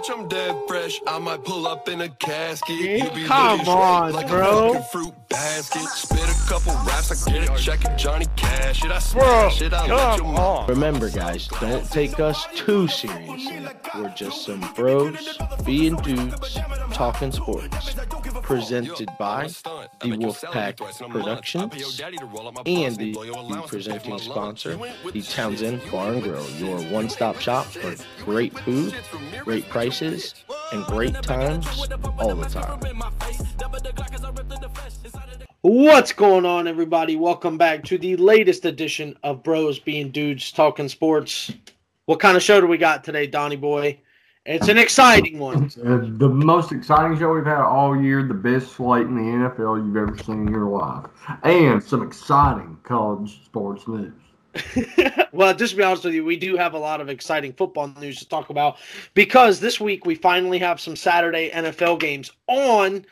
Bitch, I'm dead fresh. I might pull up in a casket. You be Come on, like bro. fruit basket. Spit a couple raps, I get it. Checking Johnny Cash. It I Bro, smash it. I let come your on. Remember, guys, don't take us too seriously. We're just some bros being dudes talking sports. Presented by the Wolfpack Productions and the, the presenting sponsor, the Townsend Bar and Grill, your one-stop shop for great food, great prices, and great times all the time. What's going on, everybody? Welcome back to the latest edition of Bros Being Dudes Talking Sports. What kind of show do we got today, Donnie Boy? It's an exciting one. Uh, the most exciting show we've had all year, the best slate in the NFL you've ever seen in your life, and some exciting college sports news. well, just to be honest with you, we do have a lot of exciting football news to talk about because this week we finally have some Saturday NFL games on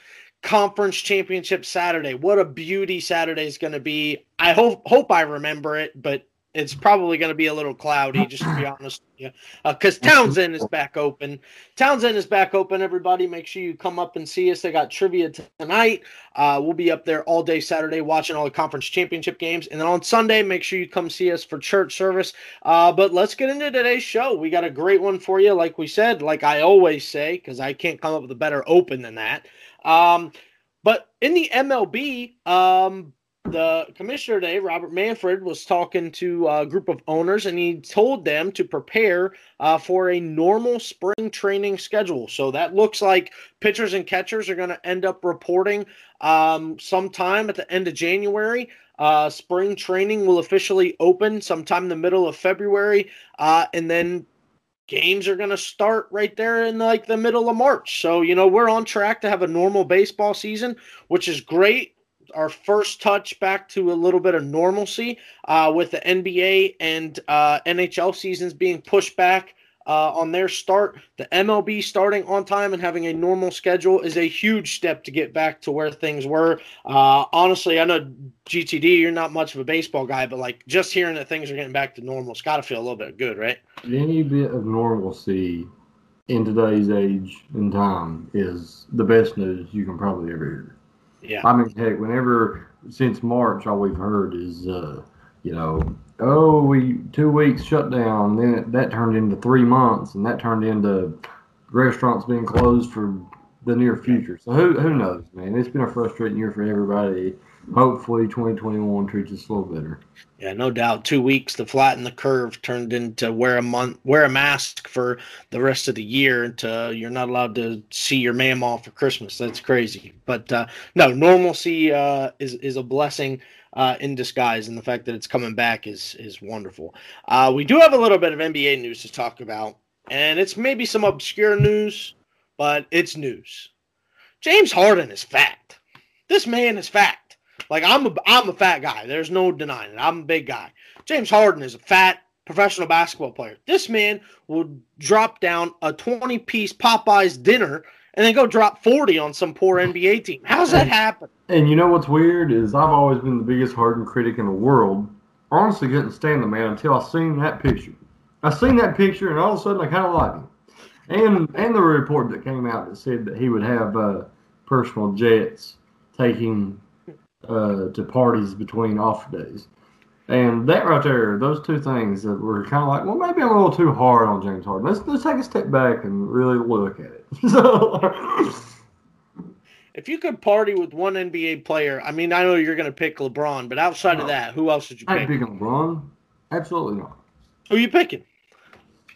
Conference Championship Saturday. What a beauty Saturday is going to be. I hope hope I remember it, but it's probably going to be a little cloudy, just to be honest with you, because Townsend is back open. Townsend is back open. Everybody, make sure you come up and see us. They got trivia tonight. Uh, we'll be up there all day Saturday watching all the conference championship games, and then on Sunday, make sure you come see us for church service. Uh, but let's get into today's show. We got a great one for you, like we said, like I always say, because I can't come up with a better open than that. Um, but in the MLB, um, the commissioner today, Robert Manfred, was talking to a group of owners and he told them to prepare uh, for a normal spring training schedule. So that looks like pitchers and catchers are going to end up reporting um, sometime at the end of January. Uh, spring training will officially open sometime in the middle of February. Uh, and then games are going to start right there in like the middle of March. So, you know, we're on track to have a normal baseball season, which is great our first touch back to a little bit of normalcy uh, with the NBA and uh, NHL seasons being pushed back uh, on their start. The MLB starting on time and having a normal schedule is a huge step to get back to where things were. Uh, honestly, I know GTD, you're not much of a baseball guy, but like just hearing that things are getting back to normal, it's got to feel a little bit good, right? Any bit of normalcy in today's age and time is the best news you can probably ever hear. Yeah. I mean, heck, whenever since March, all we've heard is, uh, you know, oh, we two weeks shut down. Then it, that turned into three months, and that turned into restaurants being closed for the near future. So who who knows, man? It's been a frustrating year for everybody. Hopefully, 2021 treats us a little better. Yeah, no doubt. Two weeks to flatten the curve turned into wear a month, wear a mask for the rest of the year. Until you're not allowed to see your mamaw for Christmas. That's crazy. But uh, no, normalcy uh, is is a blessing uh, in disguise, and the fact that it's coming back is is wonderful. Uh, we do have a little bit of NBA news to talk about, and it's maybe some obscure news, but it's news. James Harden is fat. This man is fat. Like I'm a I'm a fat guy. There's no denying it. I'm a big guy. James Harden is a fat professional basketball player. This man will drop down a 20 piece Popeyes dinner and then go drop 40 on some poor NBA team. How's that happen? And you know what's weird is I've always been the biggest Harden critic in the world. Honestly, couldn't stand the man until I seen that picture. I seen that picture, and all of a sudden I kind of like him. And and the report that came out that said that he would have uh, personal jets taking uh, to parties between off days. And that right there, those two things that were kind of like, well, maybe I'm a little too hard on James Harden. Let's let's take a step back and really look at it. so, If you could party with one NBA player, I mean, I know you're going to pick LeBron, but outside of that, who else would you pick? I pick? picking LeBron. Absolutely not. Who are you picking?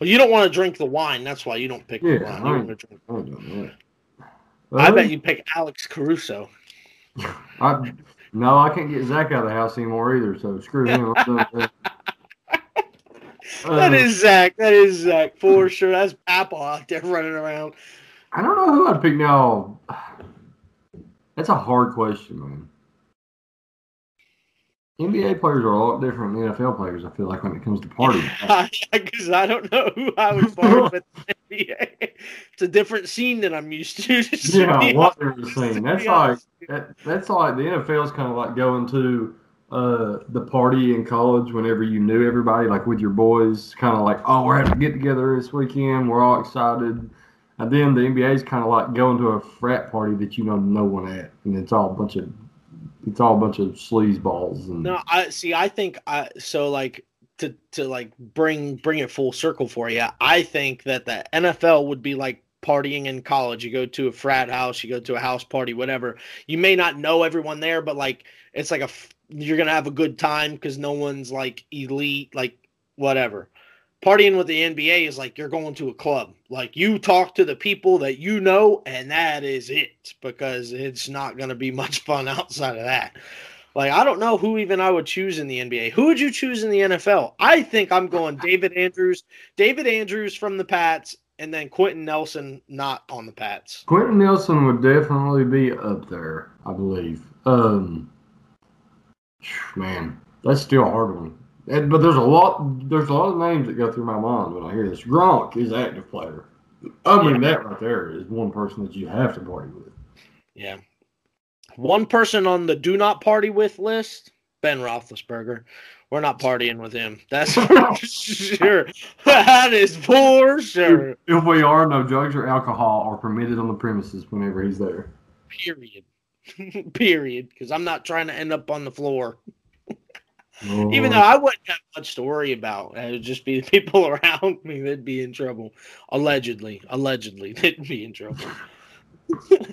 Well, you don't want to drink the wine. That's why you don't pick Yeah, LeBron. I want ain't- to drink. I that. I bet you pick Alex Caruso. I, no, I can't get Zach out of the house anymore either. So screw him. I'm done with that. That Uh, is Zach. That is Zach for sure. That's Apple out there running around. I don't know who I'd pick now. That's a hard question, man. NBA players are a lot different than NFL players. I feel like when it comes to partying. Because I don't know who I would party with. It's a different scene than I'm used to. to yeah, what they're saying. That's like that, that's like the NFL is kind of like going to uh, the party in college whenever you knew everybody, like with your boys, kind of like, oh, we're having to get together this weekend. We're all excited. And then the NBA is kind of like going to a frat party that you know no one at, and it's all a bunch of it's all a bunch of sleaze balls. And No, I see. I think I so like to to like bring bring it full circle for you. I think that the NFL would be like partying in college. You go to a frat house, you go to a house party, whatever. You may not know everyone there, but like it's like a you're gonna have a good time because no one's like elite, like whatever. Partying with the NBA is like you're going to a club. Like you talk to the people that you know, and that is it because it's not going to be much fun outside of that. Like I don't know who even I would choose in the NBA. Who would you choose in the NFL? I think I'm going David Andrews, David Andrews from the Pats, and then Quenton Nelson not on the Pats. Quenton Nelson would definitely be up there, I believe. Um, man, that's still a hard one. And, but there's a lot, there's a lot of names that go through my mind when I hear this. Gronk is active player. I mean, that right there is one person that you have to party with. Yeah. One person on the do not party with list, Ben Roethlisberger. We're not partying with him. That's for sure. That is for sure. If we are, no drugs or alcohol are permitted on the premises whenever he's there. Period. Period. Because I'm not trying to end up on the floor. Even though I wouldn't have much to worry about, it would just be the people around me that'd be in trouble. Allegedly, allegedly, they'd be in trouble.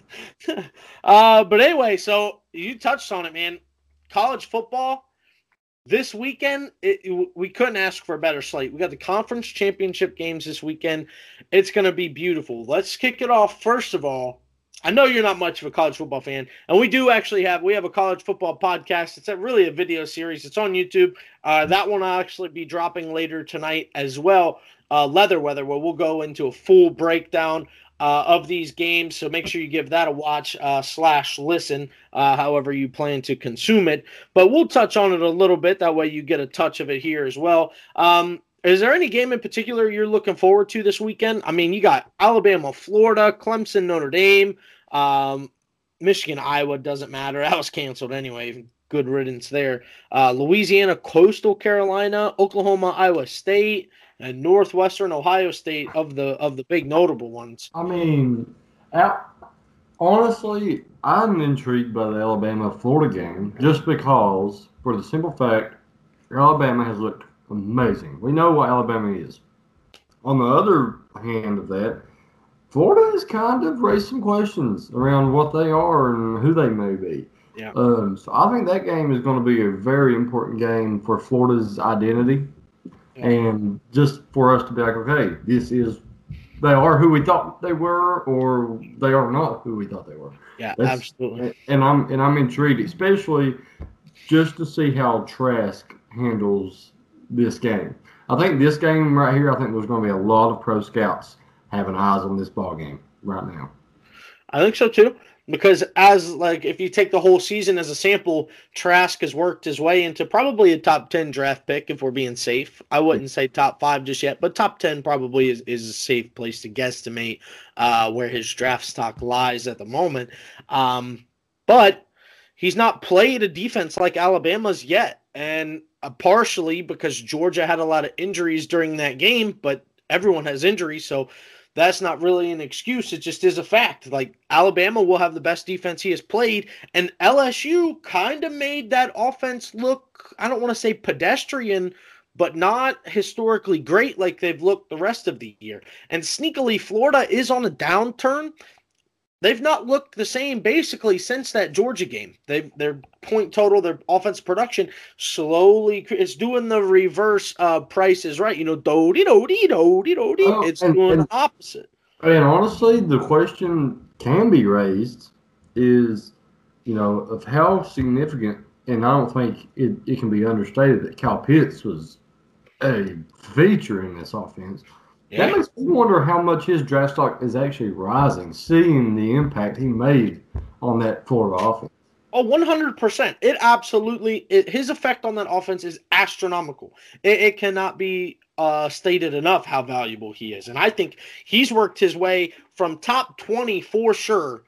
uh, but anyway, so you touched on it, man. College football this weekend, it, we couldn't ask for a better slate. We got the conference championship games this weekend. It's going to be beautiful. Let's kick it off. First of all, I know you're not much of a college football fan, and we do actually have we have a college football podcast. It's a, really a video series. It's on YouTube. Uh, that one I'll actually be dropping later tonight as well. Uh, Leather Weather, where we'll go into a full breakdown uh, of these games. So make sure you give that a watch uh, slash listen, uh, however you plan to consume it. But we'll touch on it a little bit. That way you get a touch of it here as well. Um, is there any game in particular you're looking forward to this weekend? I mean, you got Alabama, Florida, Clemson, Notre Dame, um, Michigan, Iowa. Doesn't matter. That was canceled anyway. Good riddance there. Uh, Louisiana, Coastal Carolina, Oklahoma, Iowa State, and Northwestern Ohio State of the of the big notable ones. I mean, honestly, I'm intrigued by the Alabama Florida game just because, for the simple fact, Alabama has looked amazing. We know what Alabama is. On the other hand of that, Florida has kind of raised some questions around what they are and who they may be. Yeah. Um, so I think that game is going to be a very important game for Florida's identity, Yeah. and just for us to be like, okay, this is they are who we thought they were, or they are not who we thought they were. Yeah, That's- absolutely. And I'm and I'm intrigued, especially just to see how Trask handles this game. I think this game right here, I think there's going to be a lot of pro scouts having eyes on this ball game right now. I think so too. Because as like if you take the whole season as a sample, Trask has worked his way into probably a top ten draft pick if we're being safe. I wouldn't say top five just yet, but top ten probably is, is a safe place to guesstimate uh, where his draft stock lies at the moment. Um, but he's not played a defense like Alabama's yet, and uh, partially because Georgia had a lot of injuries during that game, but everyone has injuries, so that's not really an excuse. It just is a fact. Like Alabama will have the best defense he has played, and LSU kind of made that offense look, I don't want to say pedestrian, but not historically great like they've looked the rest of the year. And sneakily, Florida is on a downturn. They've not looked the same basically since that Georgia game. They their point total, their offense production slowly it's doing the reverse uh price is right. You know, do do do do do do. It's and- doing and- the opposite. And honestly, the question can be raised is, you know, of how significant, and I don't think it, it can be understated that Kyle Pitts was a feature in this offense. That makes me wonder how much his draft stock is actually rising, seeing the impact he made on that Florida offense. Oh, 100%. It absolutely, it, his effect on that offense is astronomical. It, it cannot be uh, stated enough how valuable he is. And I think he's worked his way from top 20 for sure.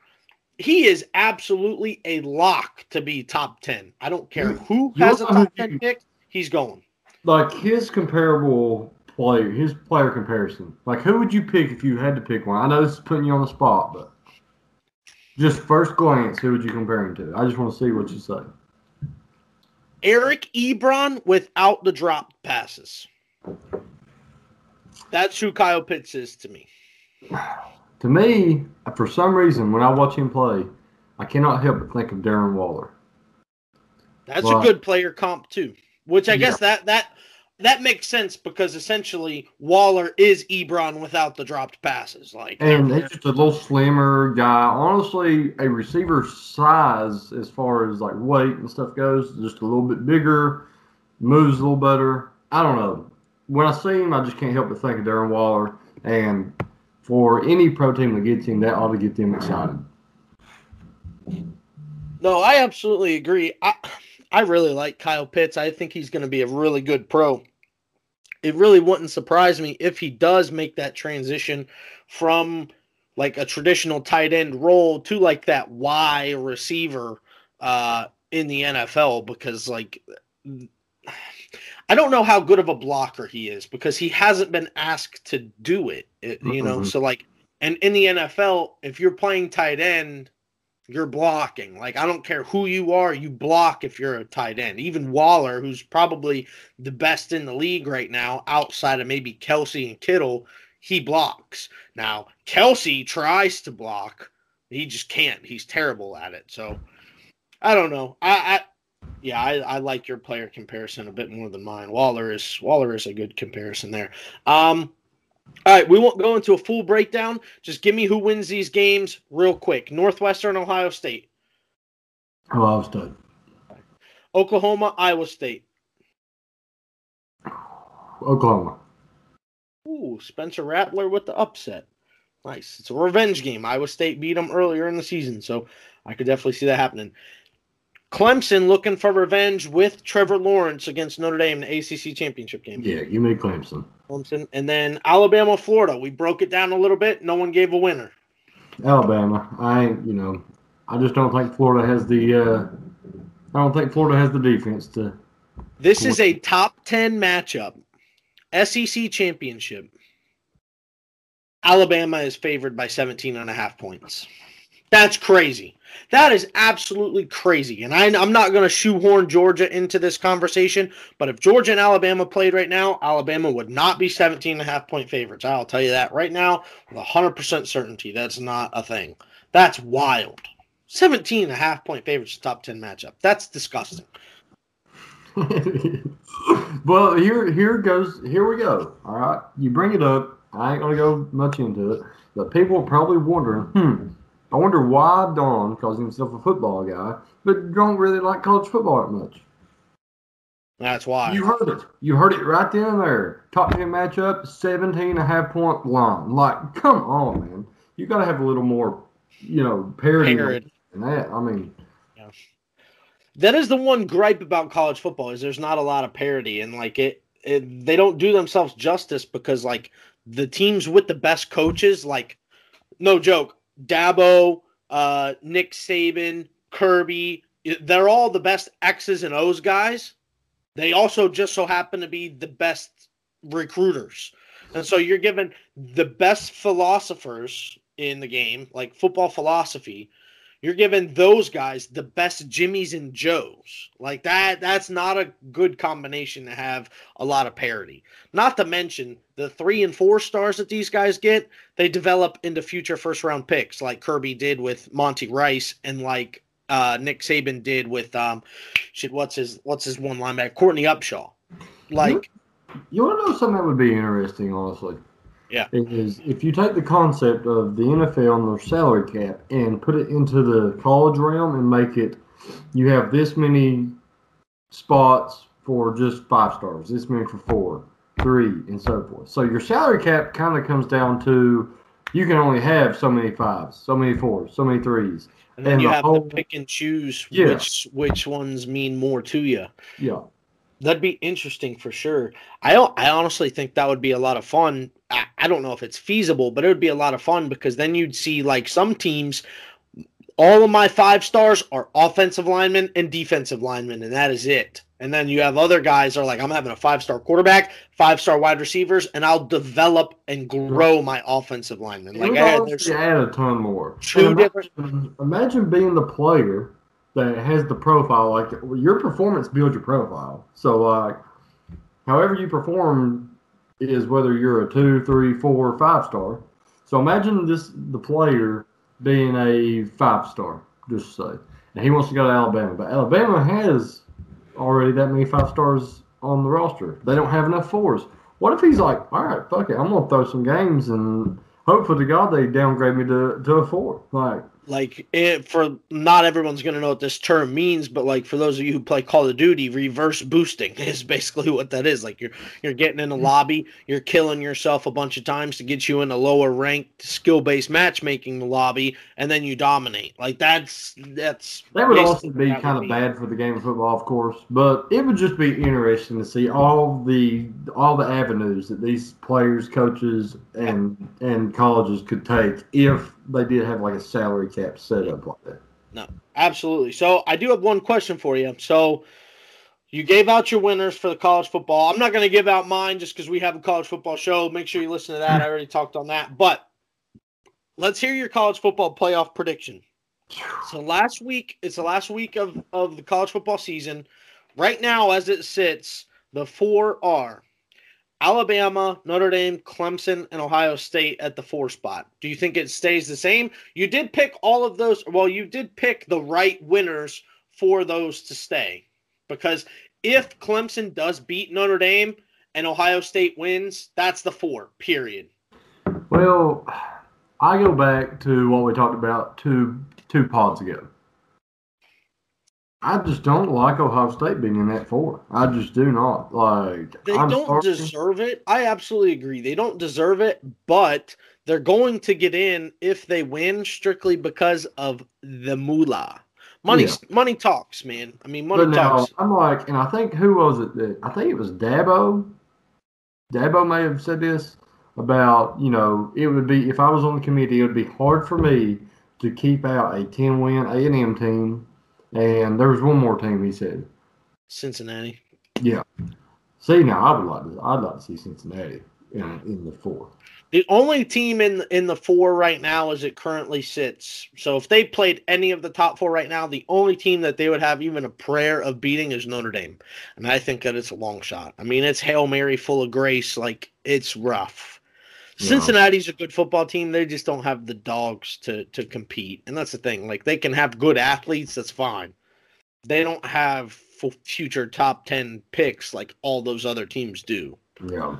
He is absolutely a lock to be top 10. I don't care who has a top 10 pick, he's going. Like his comparable player, his player comparison. Like, who would you pick if you had to pick one? I know this is putting you on the spot, but just first glance, who would you compare him to? I just want to see what you say. Eric Ebron without the drop passes. That's who Kyle Pitts is to me. To me, for some reason, when I watch him play, I cannot help but think of Darren Waller. That's Well, a good player comp too. Which I guess Yeah. that that that makes sense because essentially Waller is Ebron without the dropped passes. Like And he's just a little slimmer guy. Honestly, a receiver size, as far as like weight and stuff goes, just a little bit bigger, moves a little better. I don't know. When I see him, I just can't help but think of Darren Waller. And for any pro team that gets him, that ought to get them excited. No, I absolutely agree. I I really like Kyle Pitts. I think he's going to be a really good pro. It really wouldn't surprise me if he does make that transition from like a traditional tight end role to like that Y receiver uh, in the NFL because like I don't know how good of a blocker he is because he hasn't been asked to do it. it- you know, Mhm. so like and in the NFL, if you're playing tight end, you're blocking. Like I don't care who you are, you block if you're a tight end. Even Waller, who's probably the best in the league right now, outside of maybe Kelce and Kittle, he blocks. Now Kelce tries to block, he just can't. He's terrible at it. So I don't know. I, I yeah, I, I like your player comparison a bit more than mine. Waller is Waller is a good comparison there. Um, all right, we won't go into a full breakdown. Just give me who wins these games real quick. Northwestern, Ohio State, Ohio State. Oklahoma, Iowa State. Oklahoma. Ooh, Spencer Rattler with the upset. Nice. It's a revenge game. Iowa State beat them earlier in the season, so I could definitely see that happening. Clemson looking for revenge with Trevor Lawrence against Notre Dame in the ACC championship game. Yeah, give me Clemson. Clemson, and then Alabama, Florida. We broke it down a little bit. No one gave a winner. Alabama. I you know, I just don't think Florida has the. Uh, I don't think Florida has the defense to. This is a top 10 matchup. SEC championship. Alabama is favored by 17 and a half points. That's crazy. That is absolutely crazy. And I, I'm not going to shoehorn Georgia into this conversation, but if Georgia and Alabama played right now, Alabama would not be 17 and a half point favorites. I'll tell you that right now with 100% certainty. That's not a thing. That's wild. 17 and a half point favorites top 10 matchup. That's disgusting. well, here here goes. Here we go. All right, you bring it up. I ain't gonna go much into it, but people are probably wondering. Hmm. I wonder why Don calls himself a football guy, but don't really like college football that much. That's why. You heard it. You heard it right then and there. Top 10 matchup, 17 and a half point line. Like, come on, man. You got to have a little more, you know, parity Parity. than that. I mean, that is the one gripe about college football is there's not a lot of parity and like it, it they don't do themselves justice because like the teams with the best coaches like no joke Dabo, uh, Nick Saban, Kirby, they're all the best X's and O's guys. They also just so happen to be the best recruiters. And so you're given the best philosophers in the game, like football philosophy, you're giving those guys the best Jimmys and Joes. Like that that's not a good combination to have a lot of parity. Not to mention the 3 and 4 stars that these guys get, they develop into future first round picks like Kirby did with Monty Rice and like uh, Nick Saban did with um shit what's his what's his one linebacker Courtney Upshaw. Like you want to know something that would be interesting, honestly? Yeah. Is if you take the concept of the NFL and their salary cap and put it into the college realm and make it, you have this many spots for just five stars, this many for four, three, and so forth. So your salary cap kind of comes down to you can only have so many fives, so many fours, so many threes. and then and you the have whole- to pick and choose Yeah. which which ones mean more to you. Yeah. That'd be interesting for sure. I don't- I honestly think that would be a lot of fun. I, I don't know if it's feasible, but it would be a lot of fun because then you'd see like some teams. All of my five stars are offensive linemen and defensive linemen, and that is it. And then you have other guys are like, I'm having a five star quarterback, five star wide receivers, and I'll develop and grow my offensive lineman. Like I had, there's add a ton more. two And different. imagine, imagine being the player that has the profile. Like your performance builds your profile. So like, however you perform is whether you're a two, three, four, five star. So imagine this the player being a five star, just say, and he wants to go to Alabama, but Alabama has already that many five stars on the roster. They don't have enough fours. What if he's like, all right, fuck it, I'm gonna throw some games and hopefully to God they downgrade me to, to a four. Like, like it, for not everyone's going to know what this term means but like for those of you who play call of duty reverse boosting is basically what that is. Like you're you're getting in a hmm. lobby you're killing yourself a bunch of times to get you in a lower ranked skill-based matchmaking lobby and then you dominate. Like that's that's that would also be kind of bad for the game of football, of course, but it would just be interesting to see all the all the avenues that these players, coaches, and and colleges could take if they did have like a salary cap set up like that. No, absolutely. So I do have one question for you. So you gave out your winners for the college football. I'm not going to give out mine just because we have a college football show. Make sure you listen to that. I already talked on that. But let's hear your college football playoff prediction. So last week, it's the last week of, of the college football season. Right now, as it sits, the four are Alabama, Notre Dame, Clemson, and Ohio State at the four spot. Do you think it stays the same? You did pick all of those. Well, you did pick the right winners for those to stay. Because if Clemson does beat Notre Dame and Ohio State wins, that's the four, period. Well, I go back to what we talked about two two pods ago. I just don't like Ohio State being in that four. I just do not like. They I'm don't sorry. deserve it. I absolutely agree. They don't deserve it, but they're going to get in if they win strictly because of the moolah. Money, Yeah. money talks, man. I mean, money now talks. I'm like, and I think who was it that I think it was Dabo. Dabo may have said this about you know it would be if I was on the committee, it would be hard for me to keep out a ten win A and M team, and there was one more team he said. Cincinnati. Yeah. See now, I would like to I'd like to see Cincinnati in in the four. The only team in in the four right now as it currently sits. So if they played any of the top four right now, the only team that they would have even a prayer of beating is Notre Dame, and I think that it's a long shot. I mean, it's hail mary full of grace. Like it's rough. Cincinnati's a good football team. They just don't have the dogs to to compete, and that's the thing. Like they can have good athletes, that's fine. They don't have future top ten picks like all those other teams do. Yeah.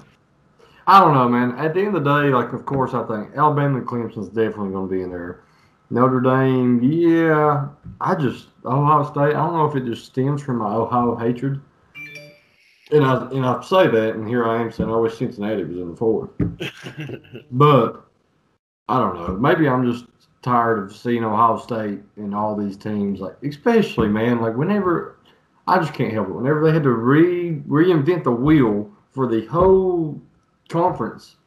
I don't know, man. At the end of the day, like, of course, I think Alabama and Clemson's definitely going to be in there. Notre Dame, yeah. I just Ohio State. I don't know if it just stems from my Ohio hatred. And I and I say that, and here I am saying I wish Cincinnati was in the four. But I don't know. Maybe I'm just tired of seeing Ohio State and all these teams, like especially man, like whenever I just can't help it. Whenever they had to re reinvent the wheel for the whole conference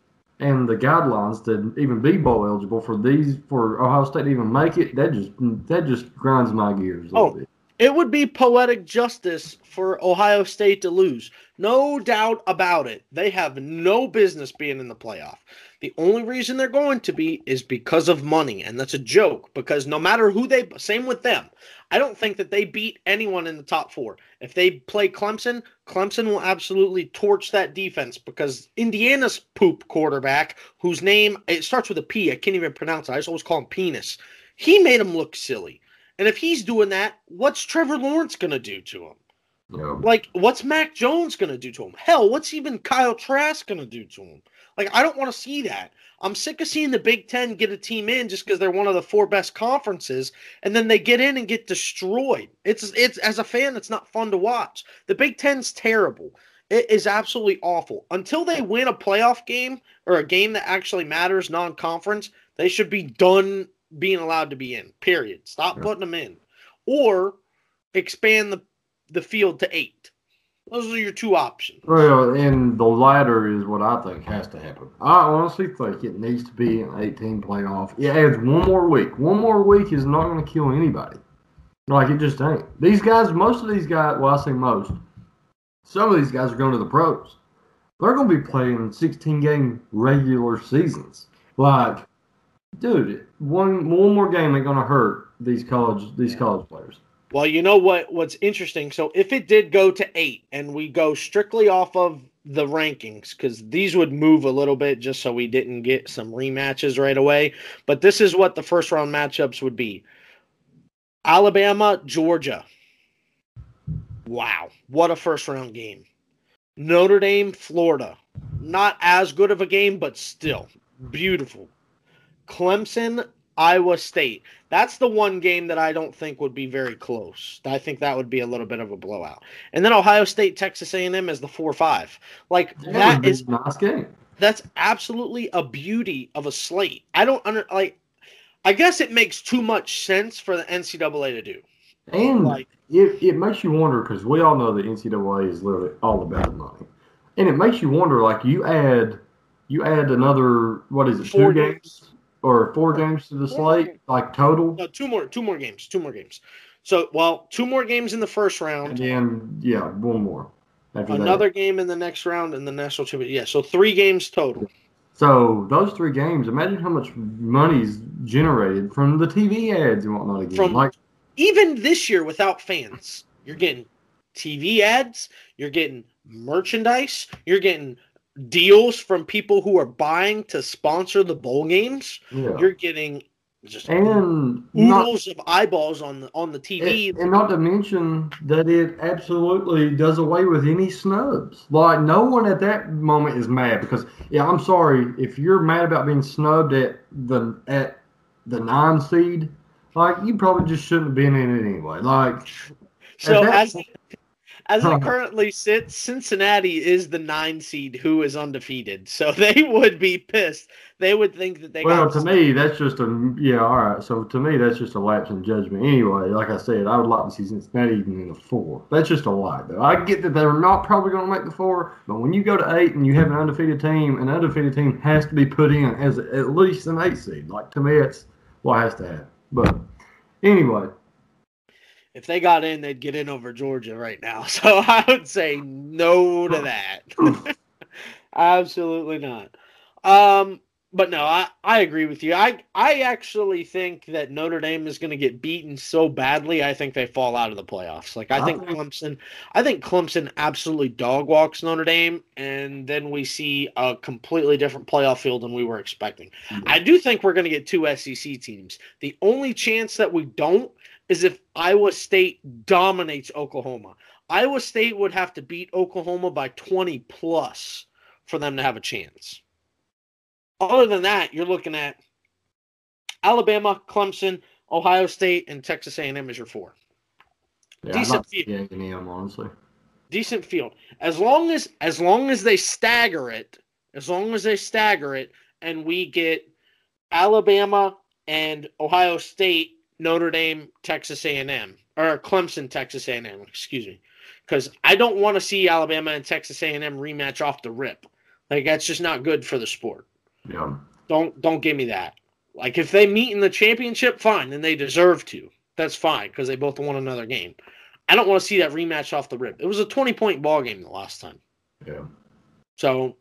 and the guidelines to even be bowl eligible for these for Ohio State to even make it, that just that just grinds my gears a little Oh. bit. It would be poetic justice for Ohio State to lose. No doubt about it. They have no business being in the playoff. The only reason they're going to be is because of money, and that's a joke because no matter who they same with them. I don't think that they beat anyone in the top 4. If they play Clemson, Clemson will absolutely torch that defense because Indiana's poop quarterback whose name it starts with a P, I can't even pronounce it. I just always call him penis. He made him look silly. And if he's doing that, what's Trevor Lawrence going to do to him? Like, what's Mac Jones going to do to him? Hell, what's even Kyle Trask going to do to him? Like, I don't want to see that. I'm sick of seeing the Big Ten get a team in just because they're one of the four best conferences, and then they get in and get destroyed. It's it's as a fan, it's not fun to watch. The Big Ten's terrible. It is absolutely awful. Until they win a playoff game or a game that actually matters, non-conference, they should be done being allowed to be in. Period. Stop Yeah. putting them in, or expand the the field to eight. Those are your two options. Well, and the latter is what I think has to happen. I honestly think it needs to be an 18 playoff. It adds one more week. One more week is not going to kill anybody. Like it just ain't. These guys, most of these guys, well, I say most, some of these guys are going to the pros. They're going to be playing 16 game regular seasons. Like, dude, one one more game ain't going to hurt these college these college players. Well, you know what? What's interesting? So if it did go to eight, and we go strictly off of the rankings, because these would move a little bit, just so we didn't get some rematches right away. But this is what the first round matchups would be: Alabama, Georgia. Wow, what a first round game! Notre Dame, Florida. Not as good of a game, but still beautiful. Clemson, Iowa State. That's the one game that I don't think would be very close. I think that would be a little bit of a blowout. And then Ohio State, Texas A&M is the four five. Like That that is a nice game. that's absolutely a beauty of a slate. I don't under like. I guess it makes too much sense for the NCAA to do. And Like- it, it makes you wonder because we all know the NCAA is literally all about money, and it makes you wonder. Like you add, you add another what is it? Four two games or four games to the slate, like total, No, two more, two more games, two more games. So, well, two more games in the first and round, then yeah, one more. After another That. game in the next round, in the national championship. Yeah, so three games total. So those three games, imagine how much money's generated from the TV ads and whatnot again. From- like even this year without fans, you're getting TV ads, you're getting merchandise, you're getting deals from people who are buying to sponsor the bowl games. yeah, You're getting just and not oodles of eyeballs on the on the TV. And, and not to mention that it absolutely does away with any snubs. Like no one at that moment is mad because yeah, I'm sorry if you're mad about being snubbed at the at the nine seed. Like you probably just shouldn't have been in it anyway. Like so as point- as it currently sits, Cincinnati is the nine seed who is undefeated. So they would be pissed. They would think that they well, to me that's just a yeah. All right, so to me that's just a lapse in judgment. Anyway, like I said, I would like to see Cincinnati even in the four. That's just a lie, though. I get that they're not probably going to make the four, but when you go to eight and you have an undefeated team, an undefeated team has to be put in as at least an eight seed. Like to me, that's what has to happen. But anyway, if they got in, they'd get in over Georgia right now. So I would say no to that. Absolutely not. Um, but no, I, I agree with you. I I actually think that Notre Dame is going to get beaten so badly. I think they fall out of the playoffs. Like I think think- Clemson, I think Clemson absolutely dog walks Notre Dame, and then we see a completely different playoff field than we were expecting. I do think we're going to get two SEC teams. The only chance that we don't is if Iowa State dominates Oklahoma. Iowa State would have to beat Oklahoma by 20 plus for them to have a chance. Other than that, you're looking at Alabama, Clemson, Ohio State, and Texas A&M as your four. yeah, Decent I'd like to field. see A&M, honestly. Decent field. As long as as long as they stagger it, as long as they stagger it, and we get Alabama and Ohio State, Notre Dame, Texas A&M, or Clemson, Texas A&M. Excuse me, because I don't want to see Alabama and Texas A&M rematch off the rip. Like that's just not good for the sport. Yeah. Don't don't give me that. Like if they meet in the championship, fine, then they deserve to. That's fine because they both won another game. I don't want to see that rematch off the rip. It was a twenty point ball game the last time. Yeah. So,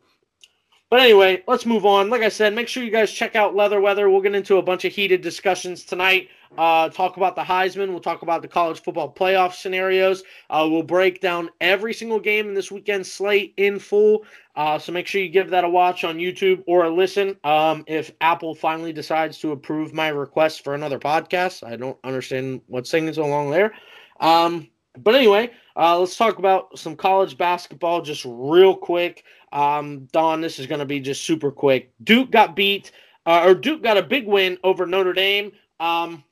but anyway, let's move on. Like I said, make sure you guys check out Leather Weather. We'll get into a bunch of heated discussions tonight. Uh, talk about the Heisman. We'll talk about the college football playoff scenarios. Uh, we'll break down every single game in this weekend slate in full. Uh, so make sure you give that a watch on YouTube or a listen. Um, if Apple finally decides to approve my request for another podcast, I don't understand what's taking so long there. Um, but anyway, uh, let's talk about some college basketball just real quick. Um, Don, this is going to be just super quick. Duke got beat, uh, or Duke got a big win over Notre Dame. Um,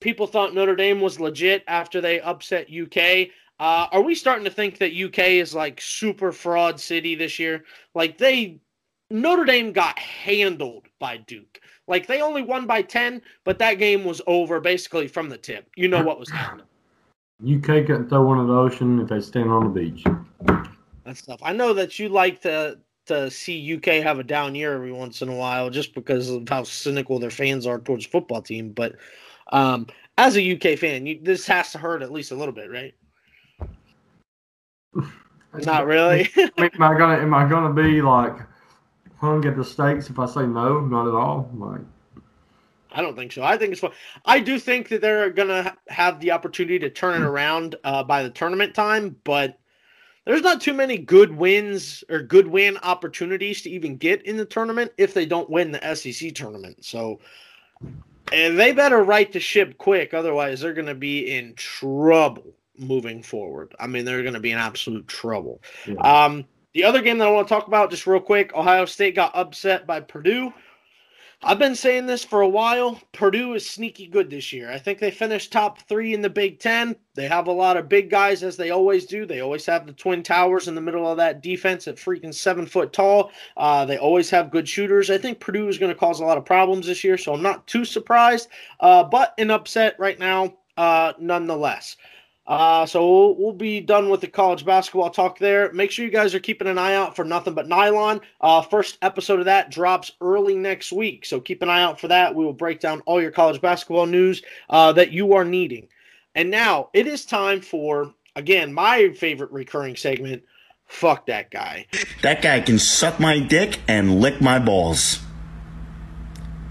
people thought Notre Dame was legit after they upset UK. Uh, are we starting to think that UK is like super fraud city this year? Like they, Notre Dame got handled by Duke. Like they only won by 10, but that game was over basically from the tip. You know what was happening. UK couldn't throw one in the ocean if they stand on the beach. that stuff. I know that you like to to see UK have a down year every once in a while, just because of how cynical their fans are towards the football team. But um, as a UK fan, you, this has to hurt at least a little bit, right? Not really. I mean, am I gonna am I gonna be like hung at the stakes if I say no? Not at all. Like I don't think so. I think it's fun. I do think that they're gonna have the opportunity to turn it around uh, by the tournament time, but there's not too many good wins or good win opportunities to even get in the tournament if they don't win the SEC tournament. So, and they better right the ship quick, otherwise they're gonna be in trouble moving forward. I mean, they're gonna be in absolute trouble. yeah. Um, the other game that I want to talk about, just real quick, Ohio State got upset by Purdue. I've been saying this for a while. Purdue is sneaky good this year. I think they finished top three in the Big Ten. They have a lot of big guys, as they always do. They always have the Twin Towers in the middle of that defense at freaking seven foot tall. Uh, they always have good shooters. I think Purdue is going to cause a lot of problems this year, so I'm not too surprised. Uh, but an upset right now, uh, nonetheless. Uh, so we'll, we'll be done with the college basketball talk there. Make sure you guys are keeping an eye out for Nothing But Nylon. Uh, first episode of that drops early next week, so keep an eye out for that. We will break down all your college basketball news uh, that you are needing. And now it is time for, again, my favorite recurring segment. Fuck that guy. That guy can suck my dick and lick my balls.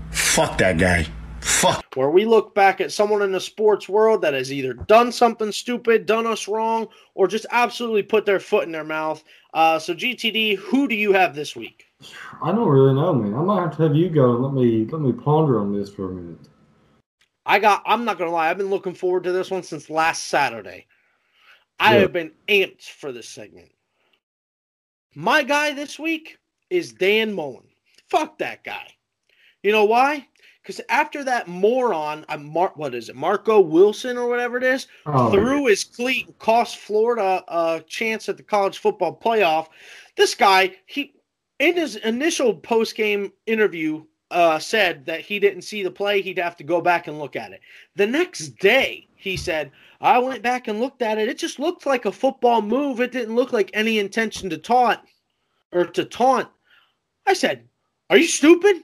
Fuck that guy. Fuck. where we look back at someone in the sports world that has either done something stupid, done us wrong, or just absolutely put their foot in their mouth. Uh, so, GTD, who do you have this week? I don't really know, man. I might have to have you go and let me let me ponder on this for a minute. I got. I'm not gonna lie. I've been looking forward to this one since last Saturday. I Yeah. have been amped for this segment. My guy this week is Dan Mullen. Fuck that guy. You know why? Because after that moron, I Mar- what is it, Marco Wilson or whatever it is, Oh, threw his cleat and cost Florida a chance at the college football playoff. This guy, he in his initial post game interview, uh, said that he didn't see the play. He'd have to go back and look at it. The next day, he said, "I went back and looked at it. It just looked like a football move. It didn't look like any intention to taunt or to taunt." I said, "Are you stupid?"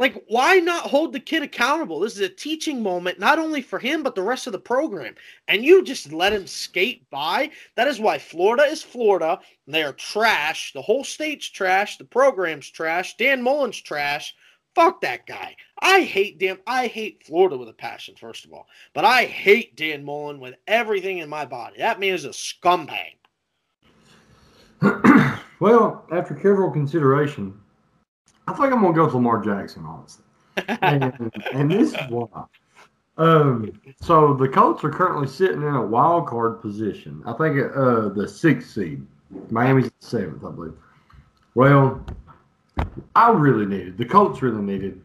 Like, why not hold the kid accountable? This is a teaching moment, not only for him, but the rest of the program. And you just let him skate by. That is why Florida is Florida. They are trash. The whole state's trash. The program's trash. Dan Mullen's trash. Fuck that guy. I hate Dan. I hate Florida with a passion, first of all. But I hate Dan Mullen with everything in my body. That man is a scumbag. well, after careful consideration, I think I'm gonna go with Lamar Jackson, honestly. and, and this is why. Um, so the Colts are currently sitting in a wild card position. I think uh, the sixth seed. Miami's the seventh, I believe. Well, I really needed the Colts really needed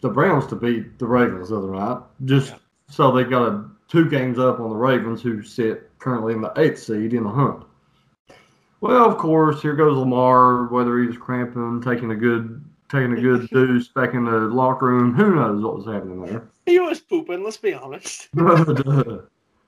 the Browns to beat the Ravens the other night, just so they got a, two games up on the Ravens, who sit currently in the eighth seed in the hunt. Well, of course, here goes Lamar, whether he was cramping, taking a good taking a good deuce back in the locker room. Who knows what was happening there? He was pooping, let's be honest. But uh,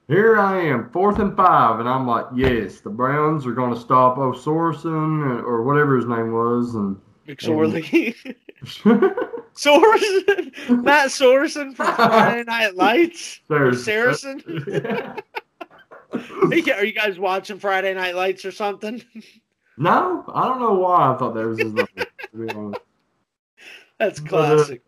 here I am, fourth and five, and I'm like, yes, the Browns are going to stop O'Sorson or whatever his name was, and McSorley. Sorensen, Matt Sorensen from Friday Night Lights. there's Saracen. Are you guys watching Friday Night Lights or something? no, I don't know why I thought that was his name. To be honest. That's But, uh, classic.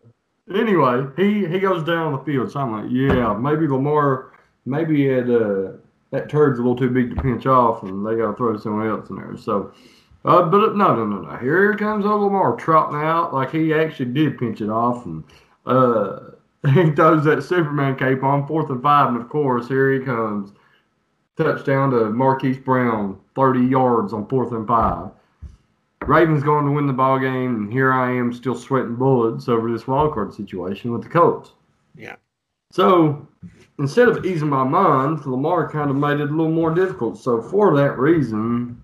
Anyway, he he goes down on the field. So I'm like, yeah, maybe Lamar, maybe had uh, that turd's a little too big to pinch off, and they got to throw someone else in there. So, uh, but no, no, no, no. Here comes old Lamar trotting out like he actually did pinch it off, and uh, he throws that Superman cape on fourth and five, and of course here he comes, touchdown to Marquise Brown, thirty yards on fourth and five. Ravens going to win the ball game, and here I am still sweating bullets over this wild card situation with the Colts. Yeah. So instead of easing my mind, Lamar kind of made it a little more difficult. So for that reason,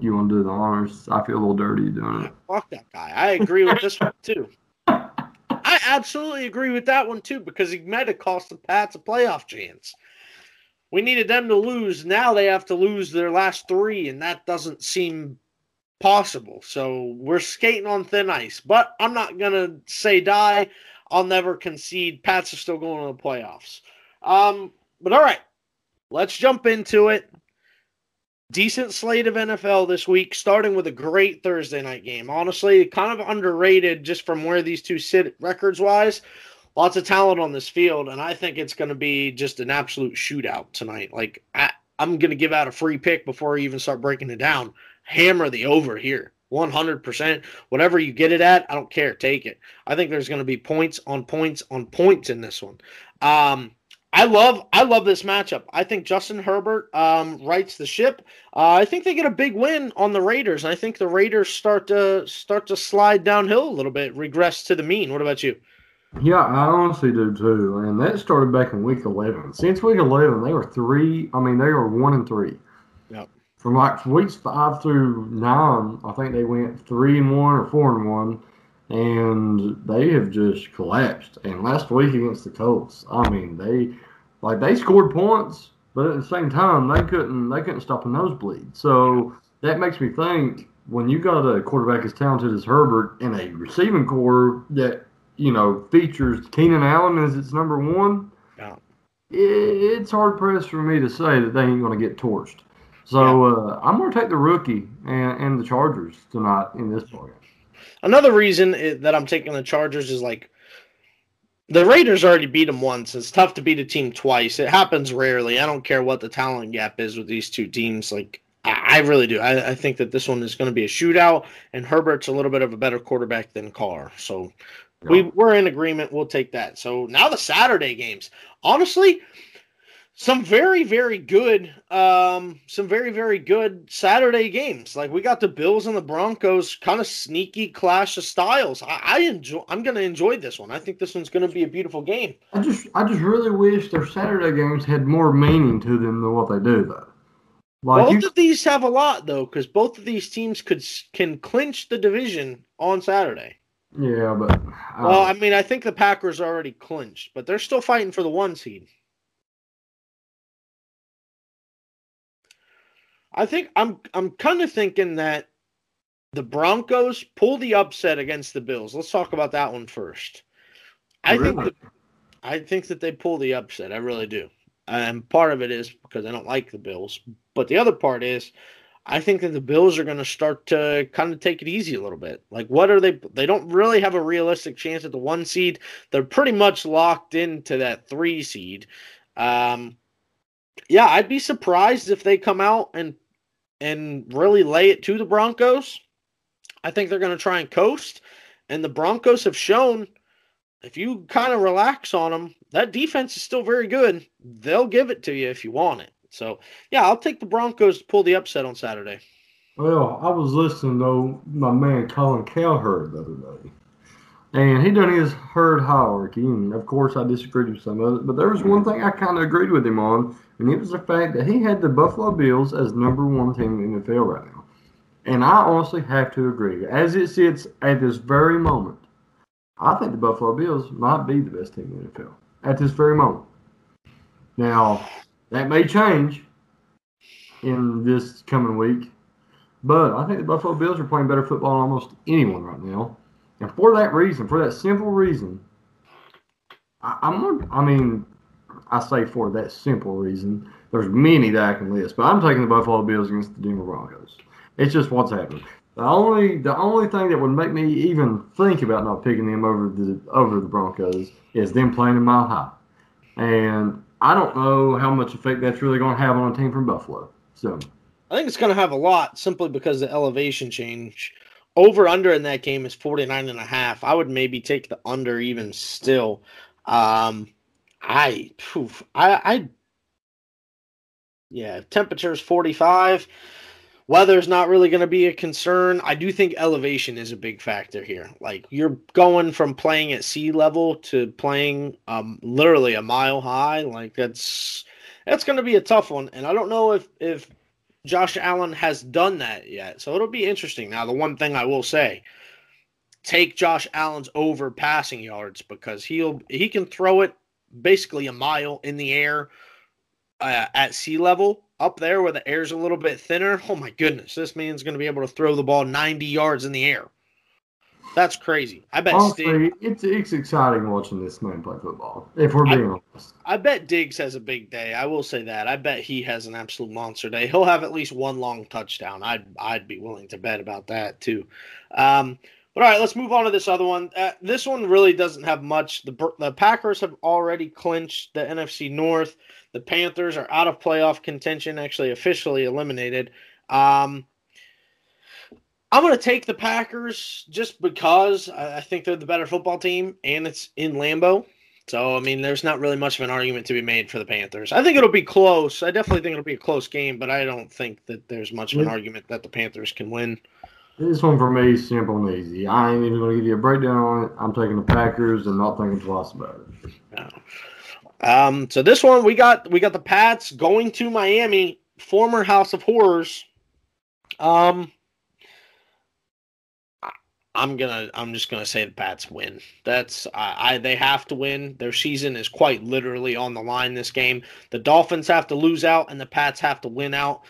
you want to do the honors? I feel a little dirty doing it. Fuck that guy. I agree with this one too. I absolutely agree with that one too because he might have cost the Pats a playoff chance. We needed them to lose. Now they have to lose their last three, and that doesn't seem possible. So we're skating on thin ice. But I'm not gonna say die. I'll never concede. Pats are still going to the playoffs. Um, but all right, let's jump into it. decent slate of NFL this week, starting with a great Thursday night game. Honestly, kind of underrated just from where these two sit records wise. Lots of talent on this field, and I think it's going to be just an absolute shootout tonight. Like I, I'm going to give out a free pick before I even start breaking it down. Hammer the over here. 100%. Whatever you get it at, I don't care. Take it. I think there's going to be points on points on points in this one. Um, I love I love this matchup. I think Justin Herbert um, the ship. Uh, I think they get a big win on the Raiders. I think the Raiders start to start to slide downhill a little bit, regress to the mean. What about you? Yeah, I honestly do too. And that started back in week eleven. Since week eleven, they were three. I mean, they were one and three. Yep. From like weeks five through nine, I think they went three and one or four and one, and they have just collapsed. And last week against the Colts, I mean, they like they scored points, but at the same time, they couldn't they couldn't stop a nosebleed. So that makes me think when you got a quarterback as talented as Herbert and a receiving core that you know features Keenan Allen as its number one, Yeah. it, it's hard pressed for me to say that they ain't going to get torched. So uh, I'm going to take the rookie and, and the Chargers tonight in this game. Another reason that I'm taking the Chargers is like the Raiders already beat them once. It's tough to beat a team twice. It happens rarely. I don't care what the talent gap is with these two teams. Like I, I really do. I, I think that this one is going to be a shootout, and Herbert's a little bit of a better quarterback than Carr. So we we're in agreement. We'll take that. So now the Saturday games. Honestly, some very very good um some very very good saturday games like we got the bills and the broncos kind of sneaky clash of styles i, I enjoy i'm gonna enjoy this one i think this one's gonna be a beautiful game I just I just really wish their Saturday games had more meaning to them than what they do though. Like both you, of these have a lot though because both of these teams could can clinch the division on saturday yeah, but I well i mean i think the packers are already clinched but they're still fighting for the one seed I think I'm I'm kind of thinking that the Broncos pull the upset against the Bills. Let's talk about that one first. I think that, I think that they pull the upset. I really do. And part of it is because I don't like the Bills, but the other part is I think that the Bills are going to start to kind of take it easy a little bit. Like what are they they don't really have a realistic chance at the 1 seed. They're pretty much locked into that 3 seed. Um yeah, I'd be surprised if they come out and and really lay it to the Broncos. I think they're going to try and coast. And the Broncos have shown if you kind of relax on them, that defense is still very good. They'll give it to you if you want it. So, yeah, I'll take the Broncos to pull the upset on Saturday. Well, I was listening to my man Colin Cowherd the other day, and he done his herd hierarchy, and of course I disagreed with some of it, but there was one thing I kind of agreed with him on, and it was the fact that he had the Buffalo Bills as number one team in the NFL right now, and I honestly have to agree. As it sits at this very moment, I think the Buffalo Bills might be the best team in the NFL at this very moment. Now, that may change in this coming week. But I think the Buffalo Bills are playing better football than almost anyone right now. And for that reason, for that simple reason, I, I'm I mean, I say for that simple reason, there's many that I can list, but I'm taking the Buffalo Bills against the Denver Broncos. It's just what's happening. The only the only thing that would make me even think about not picking them over the over the Broncos is them playing in Mile High, and I don't know how much effect that's really going to have on a team from Buffalo. So I think it's going to have a lot simply because the elevation change. Over under in that game is 49 and a half. I would maybe take the under even still. Um I poof, I I yeah, temperature's 45. Weather's not really going to be a concern. I do think elevation is a big factor here. Like you're going from playing at sea level to playing um literally a mile high. Like that's that's going to be a tough one. And I don't know if if Josh Allen has done that yet. So it'll be interesting. Now, the one thing I will say, take Josh Allen's over passing yards because he'll he can throw it basically a mile in the air uh, at sea level up there where the air's a little bit thinner. Oh my goodness, this man's going to be able to throw the ball 90 yards in the air. That's crazy. I bet Honestly, Stig, it's it's exciting watching this man play football. If we're I- being honest, I bet Diggs has a big day. I will say that. I bet he has an absolute monster day. He'll have at least one long touchdown. I'd I'd be willing to bet about that too. Um, but all right, let's move on to this other one. Uh, this one really doesn't have much. The the Packers have already clinched the NFC North. The Panthers are out of playoff contention, actually officially eliminated. Um, I'm going to take the Packers just because I I think they're the better football team, and it's in Lambeau. So I mean, there's not really much of an argument to be made for the Panthers. I think it'll be close. I definitely think it'll be a close game, but I don't think that there's much of an Yeah. argument that the Panthers can win. This one for me is simple and easy. I ain't even going to give you a breakdown on it. I'm taking the Packers and not thinking twice about it. Um, so this one we got we got the Pats going to Miami, former House of Horrors. Um, I'm gonna I'm just gonna say the Pats win. That's I, I they have to win. Their season is quite literally on the line this game. The Dolphins have to lose out, and the Pats have to win out.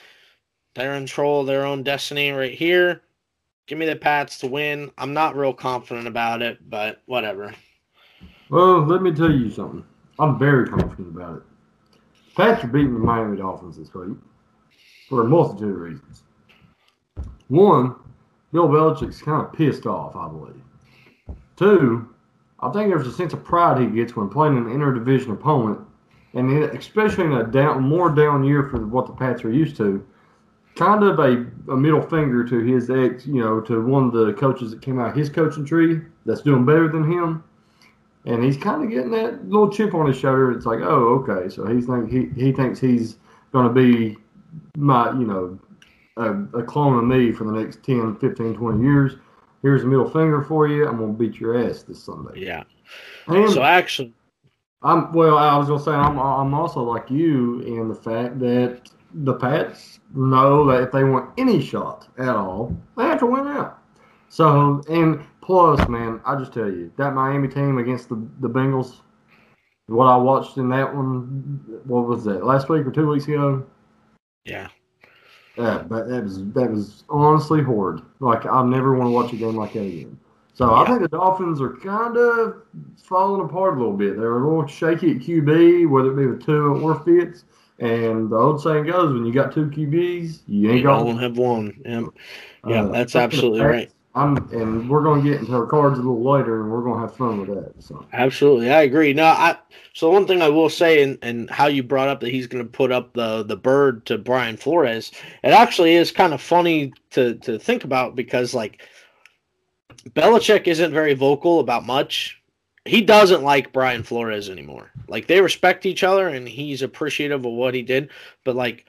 They're in control of their own destiny right here. Give me the Pats to win. I'm not real confident about it, but whatever. Well, let me tell you something. I'm very confident about it. Pats are beating the Miami Dolphins this week for a multitude of reasons. One, Bill Belichick's kind of pissed off, I believe. Two, I think there's a sense of pride he gets when playing an interdivision opponent, and especially in a down, more down year for what the Pats are used to. Kind of a, a middle finger to his ex, you know, to one of the coaches that came out of his coaching tree that's doing better than him and he's kind of getting that little chip on his shoulder. It's like, oh, okay, so he's think he he thinks he's going to be my, you know, a, a clone of me for the next 10, 15, 20 years. Here's a middle finger for you. I'm going to beat your ass this Sunday. Yeah. And So actually, I'm well. I was gonna say I'm I'm also like you in the fact that the Pats know that if they want any shot at all, they have to win out. So and plus, man, I just tell you that Miami team against the the Bengals, what I watched in that one, what was that last week or Tua weeks ago? yeah. Yeah, but that was that was honestly horrid. Like I never want to watch a game like that again. So I think the Dolphins are kind of falling apart a little bit. They're a little shaky at QB, whether it be with two or Fitz. And the old saying goes, when you got two QBs, you ain't got don't have one. Yeah, yeah uh, that's absolutely right. I'm, and we're going to get into our cards a little later, and we're going to have fun with that. So Absolutely, I agree. No, I. So one thing I will say, and and how you brought up that he's going to put up the the bird to Brian Flores, it actually is kind of funny to to think about because like Belichick isn't very vocal about much. He doesn't like Brian Flores anymore. Like they respect each other, and he's appreciative of what he did, but like.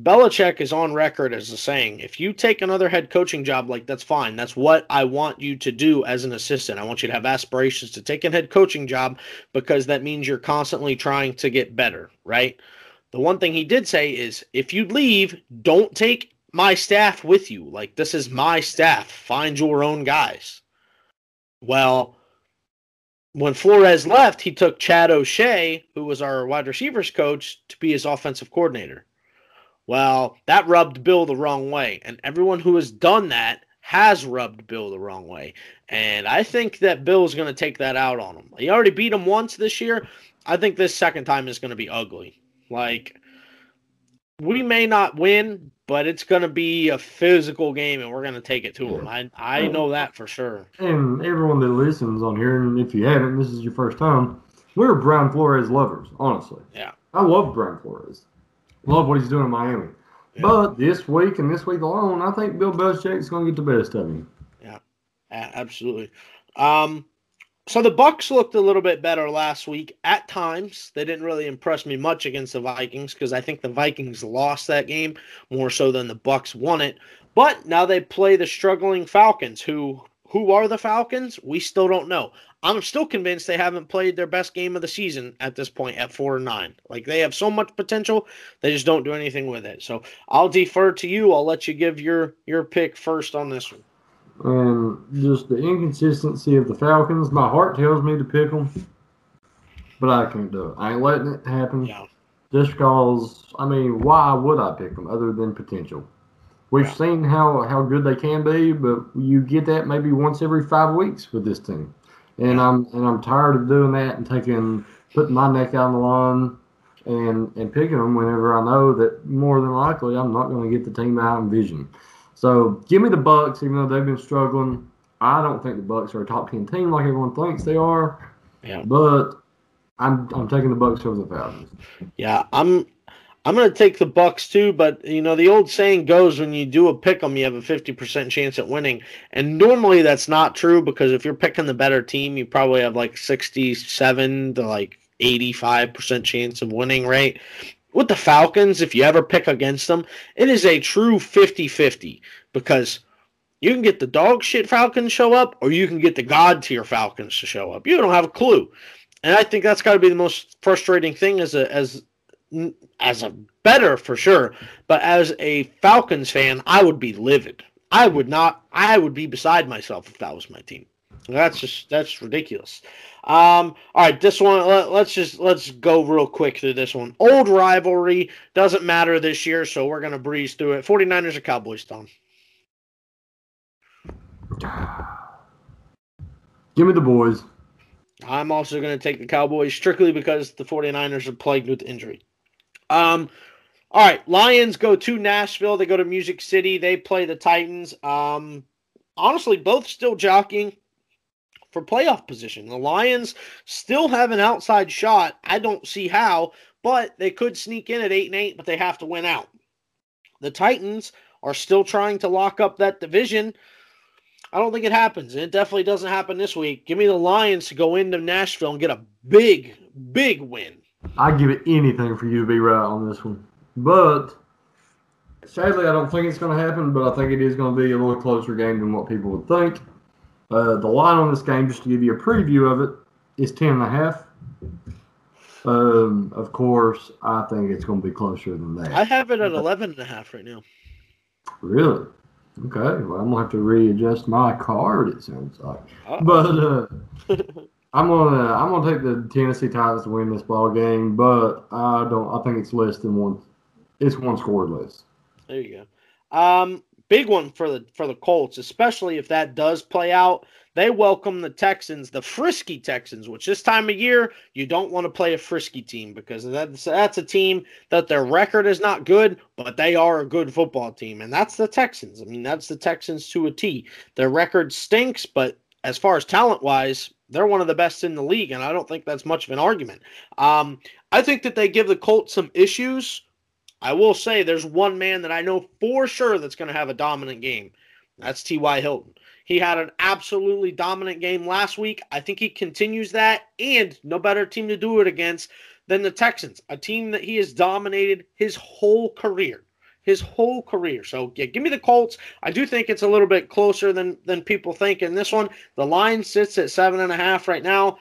Belichick is on record as a saying, if you take another head coaching job, like that's fine. That's what I want you to do as an assistant. I want you to have aspirations to take a head coaching job because that means you're constantly trying to get better, right? The one thing he did say is if you leave, don't take my staff with you. Like this is my staff. Find your own guys. Well, when Flores left, he took Chad O'Shea, who was our wide receivers coach, to be his offensive coordinator. Well, that rubbed Bill the wrong way. And everyone who has done that has rubbed Bill the wrong way. And I think that Bill's going to take that out on him. He already beat him once this year. I think this second time is going to be ugly. Like, we may not win, but it's going to be a physical game and we're going to take it to him. I, I know that for sure. and everyone that listens on here, and if you haven't, this is your first time. We're Brian Flores lovers, honestly. Yeah. I love Brian Flores. Love what he's doing in Miami. Yeah. But this week and this week alone, I think Bill Belichick's going to get the best of him. Yeah, absolutely. Um, so the Bucks looked a little bit better last week at times. They didn't really impress me much against the Vikings because I think the Vikings lost that game more so than the Bucks won it. But now they play the struggling Falcons, who who are the Falcons? We still don't know. I'm still convinced they haven't played their best game of the season at this point at four and nine. Like they have so much potential, they just don't do anything with it. So I'll defer to you. I'll let you give your your pick first on this one. And just the inconsistency of the Falcons. My heart tells me to pick them, but I can't do it. I ain't letting it happen. Yeah. Just because, I mean, why would I pick them other than potential? We've Yeah. seen how, how good they can be, but you get that maybe once every five weeks with this team. And I'm and I'm tired of doing that and taking putting my neck out on the line and and picking them whenever I know that more than likely I'm not going to get the team I in vision. So give me the Bucks, even though they've been struggling. I don't think the Bucks are a top ten team like everyone thinks they are. Yeah. But I'm I'm taking the Bucks over the Falcons. Yeah, I'm I'm gonna take the Bucks too, but you know the old saying goes when you do a pick 'em, you have a fifty percent chance at winning, and normally that's not true because if you're picking the better team, you probably have like sixty seven to like eighty five percent chance of winning, right? With the Falcons, if you ever pick against them, it is a true 50-50 because you can get the dog shit Falcons show up, or you can get the god tier Falcons to show up. You don't have a clue, and I think that's got to be the most frustrating thing as a as as a better for sure, but as a Falcons fan, I would be livid. I would not. I would be beside myself if that was my team. That's just that's ridiculous. Um, all right, this one. Let, let's just let's go real quick through this one. Old rivalry doesn't matter this year, so we're gonna breeze through it. 49ers or Cowboys, Tom? Give me the boys. I'm also going to take the Cowboys strictly because the 49ers are plagued with injury. Um, all right, Lions go to Nashville. They go to Music City. They play the Titans. Um, honestly, both still jockeying for playoff position. The Lions still have an outside shot. I don't see how, but they could sneak in at eight and eight, but they have to win out. The Titans are still trying to lock up that division. I don't think it happens. and It definitely doesn't happen this week. Give me the Lions to go into Nashville and get a big, big win. I'd give it anything for you to be right on this one. But sadly, I don't think it's going to happen, but I think it is going to be a little closer game than what people would think. Uh, the line on this game, just to give you a preview of it, is 10 and a half. Um, of course, I think it's going to be closer than that. I have it at 11 and a half right now. Really? Okay. Well, I'm gonna have to readjust my card. It sounds like, Uh-oh. but uh, I'm gonna I'm gonna take the Tennessee Titans to win this ball game. But I don't. I think it's less than one. It's one score less. There you go. Um, big one for the for the Colts, especially if that does play out. They welcome the Texans, the frisky Texans, which this time of year you don't want to play a frisky team because that's that's a team that their record is not good, but they are a good football team, and that's the Texans. I mean, that's the Texans to a T. Their record stinks, but as far as talent wise, they're one of the best in the league, and I don't think that's much of an argument. Um, I think that they give the Colts some issues. I will say there's one man that I know for sure that's going to have a dominant game. That's T.Y. Hilton. He had an absolutely dominant game last week. I think he continues that, and no better team to do it against than the Texans, a team that he has dominated his whole career. His whole career. So yeah, give me the Colts. I do think it's a little bit closer than than people think in this one. The line sits at seven and a half right now.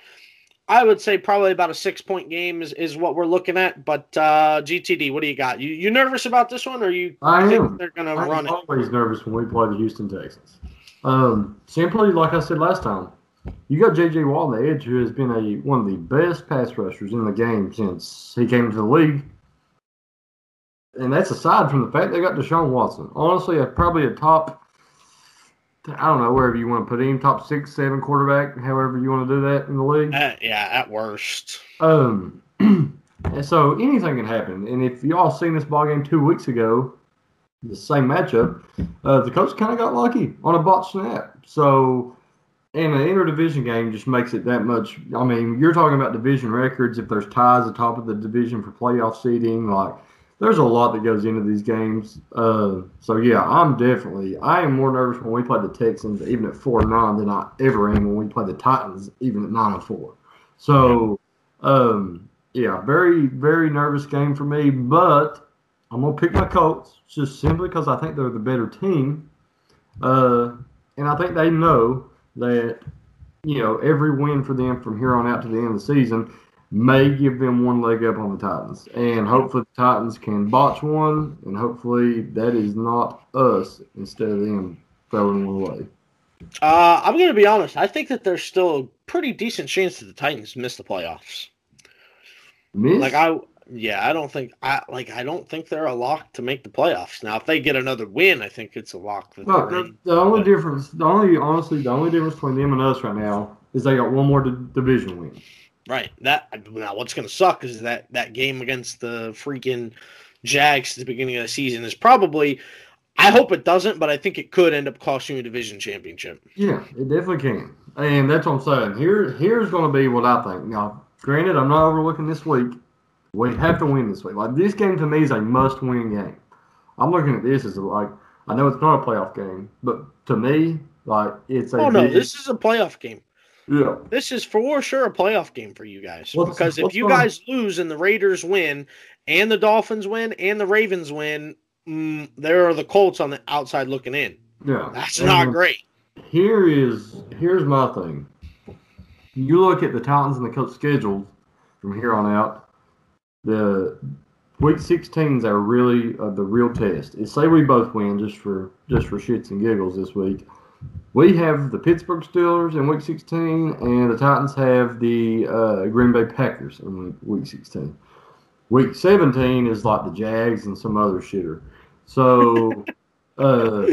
I would say probably about a six point game is, is what we're looking at. But uh, GTD, what do you got? You you nervous about this one, or you I think am. they're going to I'm run it? always nervous when we play the Houston Texans. Um, simply, like I said last time, you got J.J. Watt on the edge, who has been a one of the best pass rushers in the game since he came to the league. And that's aside from the fact they got Deshaun Watson. Honestly, a, probably a top, I don't know, wherever you want to put him, top six, seven quarterback, however you want to do that in the league. Uh, yeah, at worst. Um, so anything can happen. And if y'all seen this ball game two weeks ago, the same matchup, uh, the coach kind of got lucky on a bot snap. So, and an interdivision game just makes it that much. I mean, you're talking about division records. If there's ties atop of the division for playoff seeding, like there's a lot that goes into these games. Uh, so yeah, I'm definitely. I am more nervous when we play the Texans, even at four nine, than I ever am when we play the Titans, even at nine and four. So, um, yeah, very very nervous game for me, but I'm gonna pick my Colts just simply because I think they're the better team, uh, and I think they know that you know every win for them from here on out to the end of the season may give them one leg up on the Titans, and hopefully the Titans can botch one, and hopefully that is not us instead of them throwing one away. Uh, I'm going to be honest. I think that there's still a pretty decent chance that the Titans miss the playoffs. Miss? Like I, yeah, I don't think I like. I don't think they're a lock to make the playoffs. Now, if they get another win, I think it's a lock. That No, the, the only difference, the only honestly, the only difference between them and us right now is they got one more di- division win. Right. That now what's going to suck is that that game against the freaking Jags at the beginning of the season is probably. I hope it doesn't, but I think it could end up costing you a division championship. Yeah, it definitely can, and that's what I'm saying. Here, here's going to be what I think. Now, granted, I'm not overlooking this week. We have to win this week. Like this game to me is a must-win game. I'm looking at this as like I know it's not a playoff game, but to me, like it's a Oh no, big- this is a playoff game. Yeah. This is for sure a playoff game for you guys. What's- because if you guys lose and the Raiders win, and the Dolphins win, and the Ravens win, mm, there are the Colts on the outside looking in. Yeah, That's And not great. Here is here's my thing. You look at the Titans and the Colts schedules from here on out. The week 16s are really uh, the real test. Is say we both win just for just for shits and giggles this week. We have the Pittsburgh Steelers in week 16, and the Titans have the uh, Green Bay Packers in week, week 16. Week 17 is like the Jags and some other shitter. So, uh,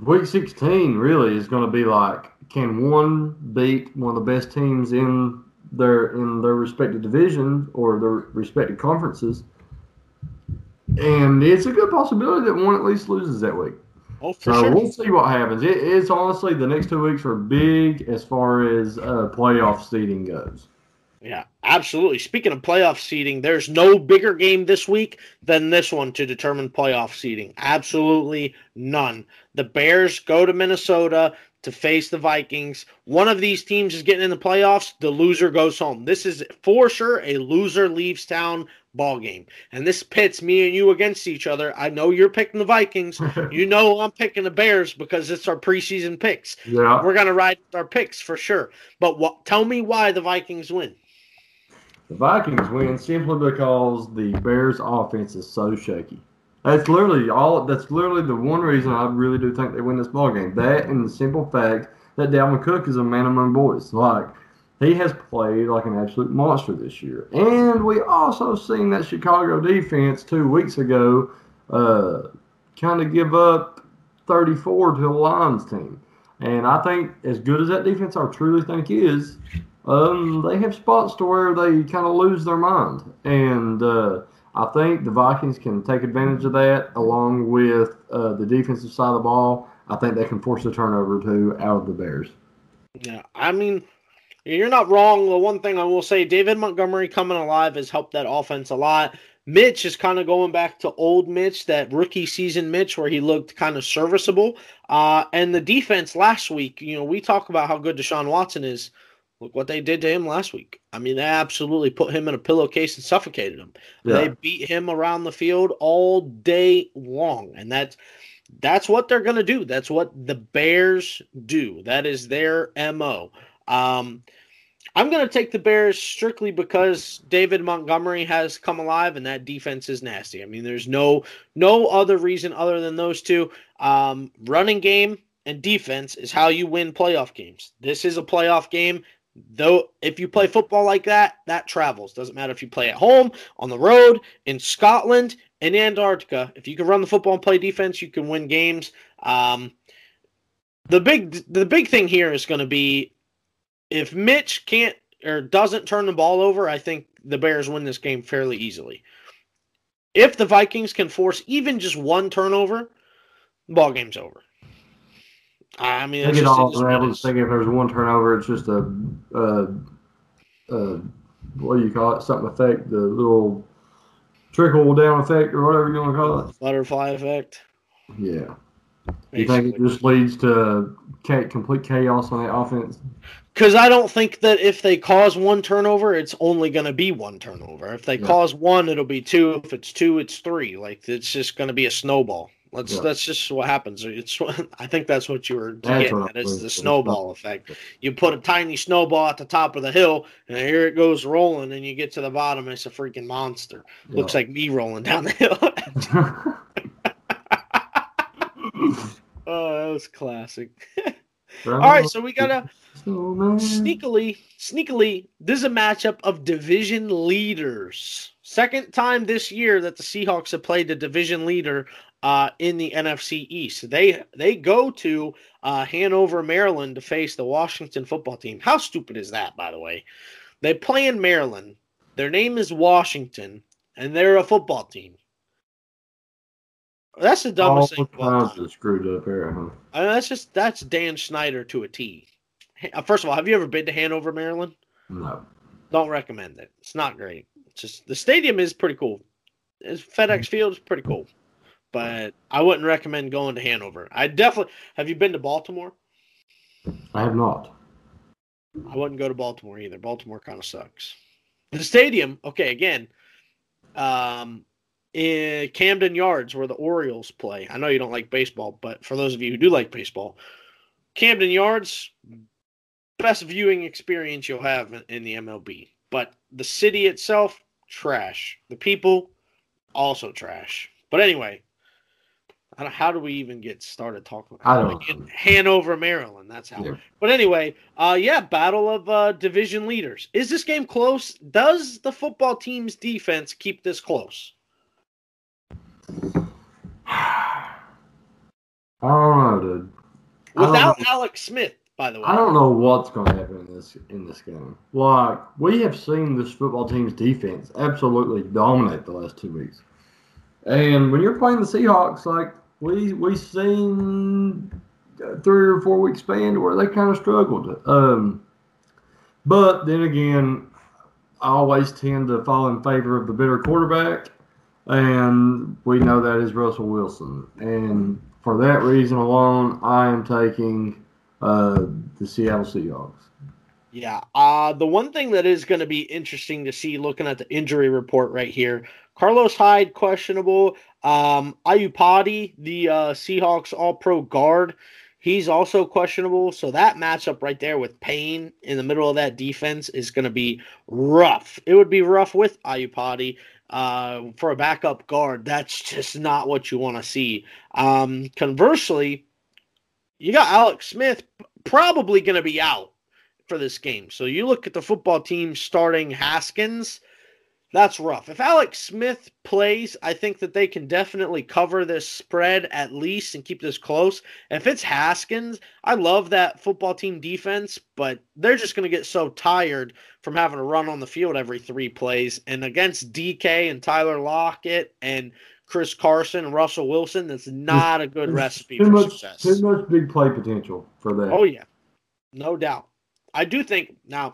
week 16 really is going to be like can one beat one of the best teams in their in their respective divisions or their respective conferences and it's a good possibility that one at least loses that week Oh, for so sure. we'll see what happens it's honestly the next two weeks are big as far as uh, playoff seeding goes Yeah, absolutely. Speaking of playoff seeding, there's no bigger game this week than this one to determine playoff seeding. Absolutely none. The Bears go to Minnesota to face the Vikings. One of these teams is getting in the playoffs. The loser goes home. This is for sure a loser leaves town ball game. And this pits me and you against each other. I know you're picking the Vikings. You know I'm picking the Bears because it's our preseason picks. yeah We're gonna ride our picks for sure. But what? Tell me why the Vikings win. The Vikings win simply because the Bears' offense is so shaky. That's literally all. That's literally the one reason I really do think they win this ball game. That and the simple fact that Dalvin Cook is a man among boys. Like he has played like an absolute monster this year. And we also seen that Chicago defense two weeks ago, uh, kind of give up 34 to the Lions team. And I think as good as that defense I truly think is, um, they have spots to where they kind of lose their mind, and uh, I think the Vikings can take advantage of that, along with uh, the defensive side of the ball. I think they can force a turnover too out of the Bears. Yeah, I mean, you're not wrong. The one thing I will say, David Montgomery coming alive has helped that offense a lot. Mitch is kind of going back to old Mitch, that rookie season Mitch, where he looked kind of serviceable. Uh, and the defense last week, you know, we talk about how good Deshaun Watson is. Look what they did to him last week. I mean, they absolutely put him in a pillowcase and suffocated him. They beat him around the field all day long, and that's that's what they're going to do. That's what the Bears do. That is their mo. Um, I'm going to take the Bears strictly because David Montgomery has come alive, and that defense is nasty. I mean, there's no no other reason other than those two. Um, running game and defense is how you win playoff games. This is a playoff game. Though, if you play football like that, that travels. Doesn't matter if you play at home, on the road, in Scotland, in Antarctica. If you can run the football and play defense, you can win games. Um, the big, the big thing here is going to be if Mitch can't or doesn't turn the ball over. I think the Bears win this game fairly easily. If the Vikings can force even just one turnover, the ball game's over. I mean, Take it's it just, all it is what it around. Think if there's one turnover, it's just a, uh, uh, what do you call it? Something effect, the little trickle down effect or whatever you want to call it. butterfly effect. Yeah. You think it just leads to complete chaos on the offense? Because I don't think that if they cause one turnover, it's only going to be one turnover. If they Yeah. cause one, it'll be two. If it's two, it's three. Like it's just going to be a snowball. That's Yeah. that's just what happens. It's I think that's what you were getting at. It's the snowball effect. You put a tiny snowball at the top of the hill, and here it goes rolling, and you get to the bottom, and it's a freaking monster. Looks like me rolling down the hill. oh, that was classic. All right, so we got a Snowman. sneakily, sneakily, this is a matchup of division leaders. Second time this year that the Seahawks have played the division leader uh, in the NFC East. They they go to uh, Hanover, Maryland to face the Washington football team. How stupid is that, by the way? They play in Maryland. Their name is Washington, and they're a football team. That's the All dumbest thing. all kinds time. of screwed up here, huh? I mean, that's just that's Dan Snyder to a T. First of all, have you ever been to Hanover, Maryland? No. Don't recommend it. It's not great. It's just the stadium is pretty cool. It's FedEx Field is pretty cool, but I wouldn't recommend going to Hanover. I definitely have you been to Baltimore? I have not. I wouldn't go to Baltimore either. Baltimore kind of sucks. The stadium, okay, again, um, in Camden Yards where the Orioles play. I know you don't like baseball, but for those of you who do like baseball, Camden Yards, best viewing experience you'll have in, in the MLB. But the city itself, trash. The people, also trash. But anyway, I don't- how do we even get started talking? I don't in know. Hanover, Maryland. That's how. Yeah. But anyway, uh, yeah, battle of uh, division leaders. Is this game close? Does the football team's defense keep this close? Don't know, dude. Without know. Alex Smith, by the way. I don't know what's going to happen in this in this game. Like we have seen this football team's defense absolutely dominate the last two weeks, and when you're playing the Seahawks, like we we seen three or four week span where they kind of struggled. Um, but then again, I always tend to fall in favor of the better quarterback, and we know that is Russell Wilson, and for that reason alone, I am taking uh, the Seattle Seahawks. Yeah. Uh, the one thing that is going to be interesting to see looking at the injury report right here Carlos Hyde, questionable. Um, Iupati, the uh, Seahawks All Pro guard, he's also questionable. So that matchup right there with Payne in the middle of that defense is going to be rough. It would be rough with Iupati. Uh, for a backup guard, that's just not what you want to see. Um, conversely, you got Alex Smith probably going to be out for this game. So you look at the football team starting Haskins, that's rough. If Alex Smith plays, I think that they can definitely cover this spread at least and keep this close. If it's Haskins, I love that football team defense, but they're just going to get so tired from having to run on the field every three plays. And against DK and Tyler Lockett and Chris Carson and Russell Wilson, that's not a good recipe for much, success. too much big play potential for that. Oh yeah, no doubt. I do think now.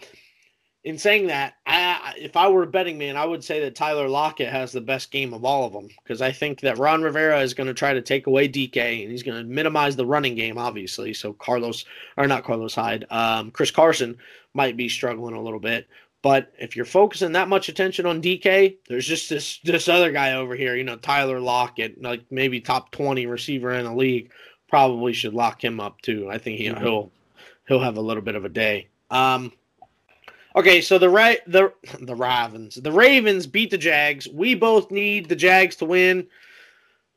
In saying that, I, if I were a betting man, I would say that Tyler Lockett has the best game of all of them because I think that Ron Rivera is going to try to take away DK and he's going to minimize the running game, obviously. So Carlos, or not Carlos Hyde, um, Chris Carson might be struggling a little bit. But if you're focusing that much attention on DK, there's just this this other guy over here, you know, Tyler Lockett, like maybe top 20 receiver in the league. Probably should lock him up too. I think he, he'll he'll have a little bit of a day. Um, okay, so the right the the Ravens, the Ravens beat the Jags. We both need the Jags to win.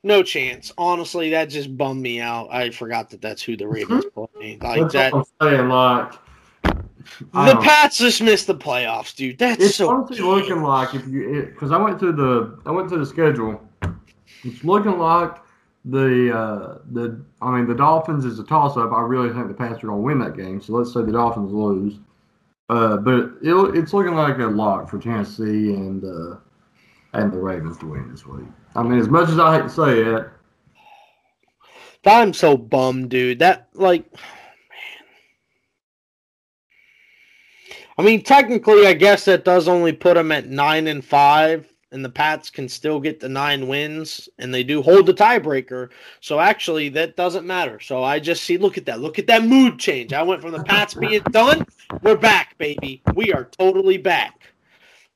No chance. Honestly, that just bummed me out. I forgot that that's who the Ravens play. Like that. I'm saying. Like The Pats just missed the playoffs, dude. That's it's so. honestly looking like if you because I went to the I went to the schedule. It's looking like the uh, the I mean the Dolphins is a toss up. I really think the Pats are going to win that game. So let's say the Dolphins lose. Uh, but it, it's looking like a lock for Tennessee and uh, and the Ravens to win this week. I mean, as much as I hate to say it, I'm so bummed, dude. That like, man. I mean, technically, I guess that does only put them at nine and five, and the Pats can still get the nine wins, and they do hold the tiebreaker. So actually, that doesn't matter. So I just see, look at that, look at that mood change. I went from the Pats being done, we're back, baby. We are totally back.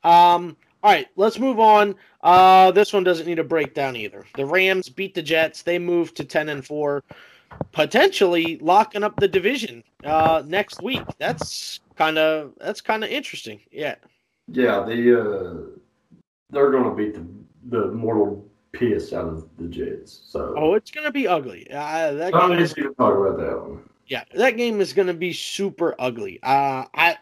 Um, all right, let's move on. Uh, this one doesn't need a breakdown either. The Rams beat the Jets. They move to ten and four, potentially locking up the division uh, next week. That's kind of that's kind of interesting. Yeah. yeah, the uh, they're going to beat the the mortal piss out of the Jets. So Oh, it's gonna be ugly. Uh, that I game don't is, need to talk about that one. yeah, that game is gonna be super ugly. Uh, I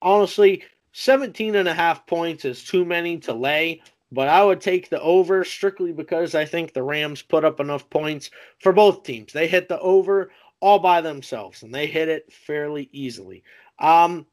honestly, 17 and a half points is too many to lay, but I would take the over strictly because I think the Rams put up enough points for both teams. They hit the over all by themselves and they hit it fairly easily. Um,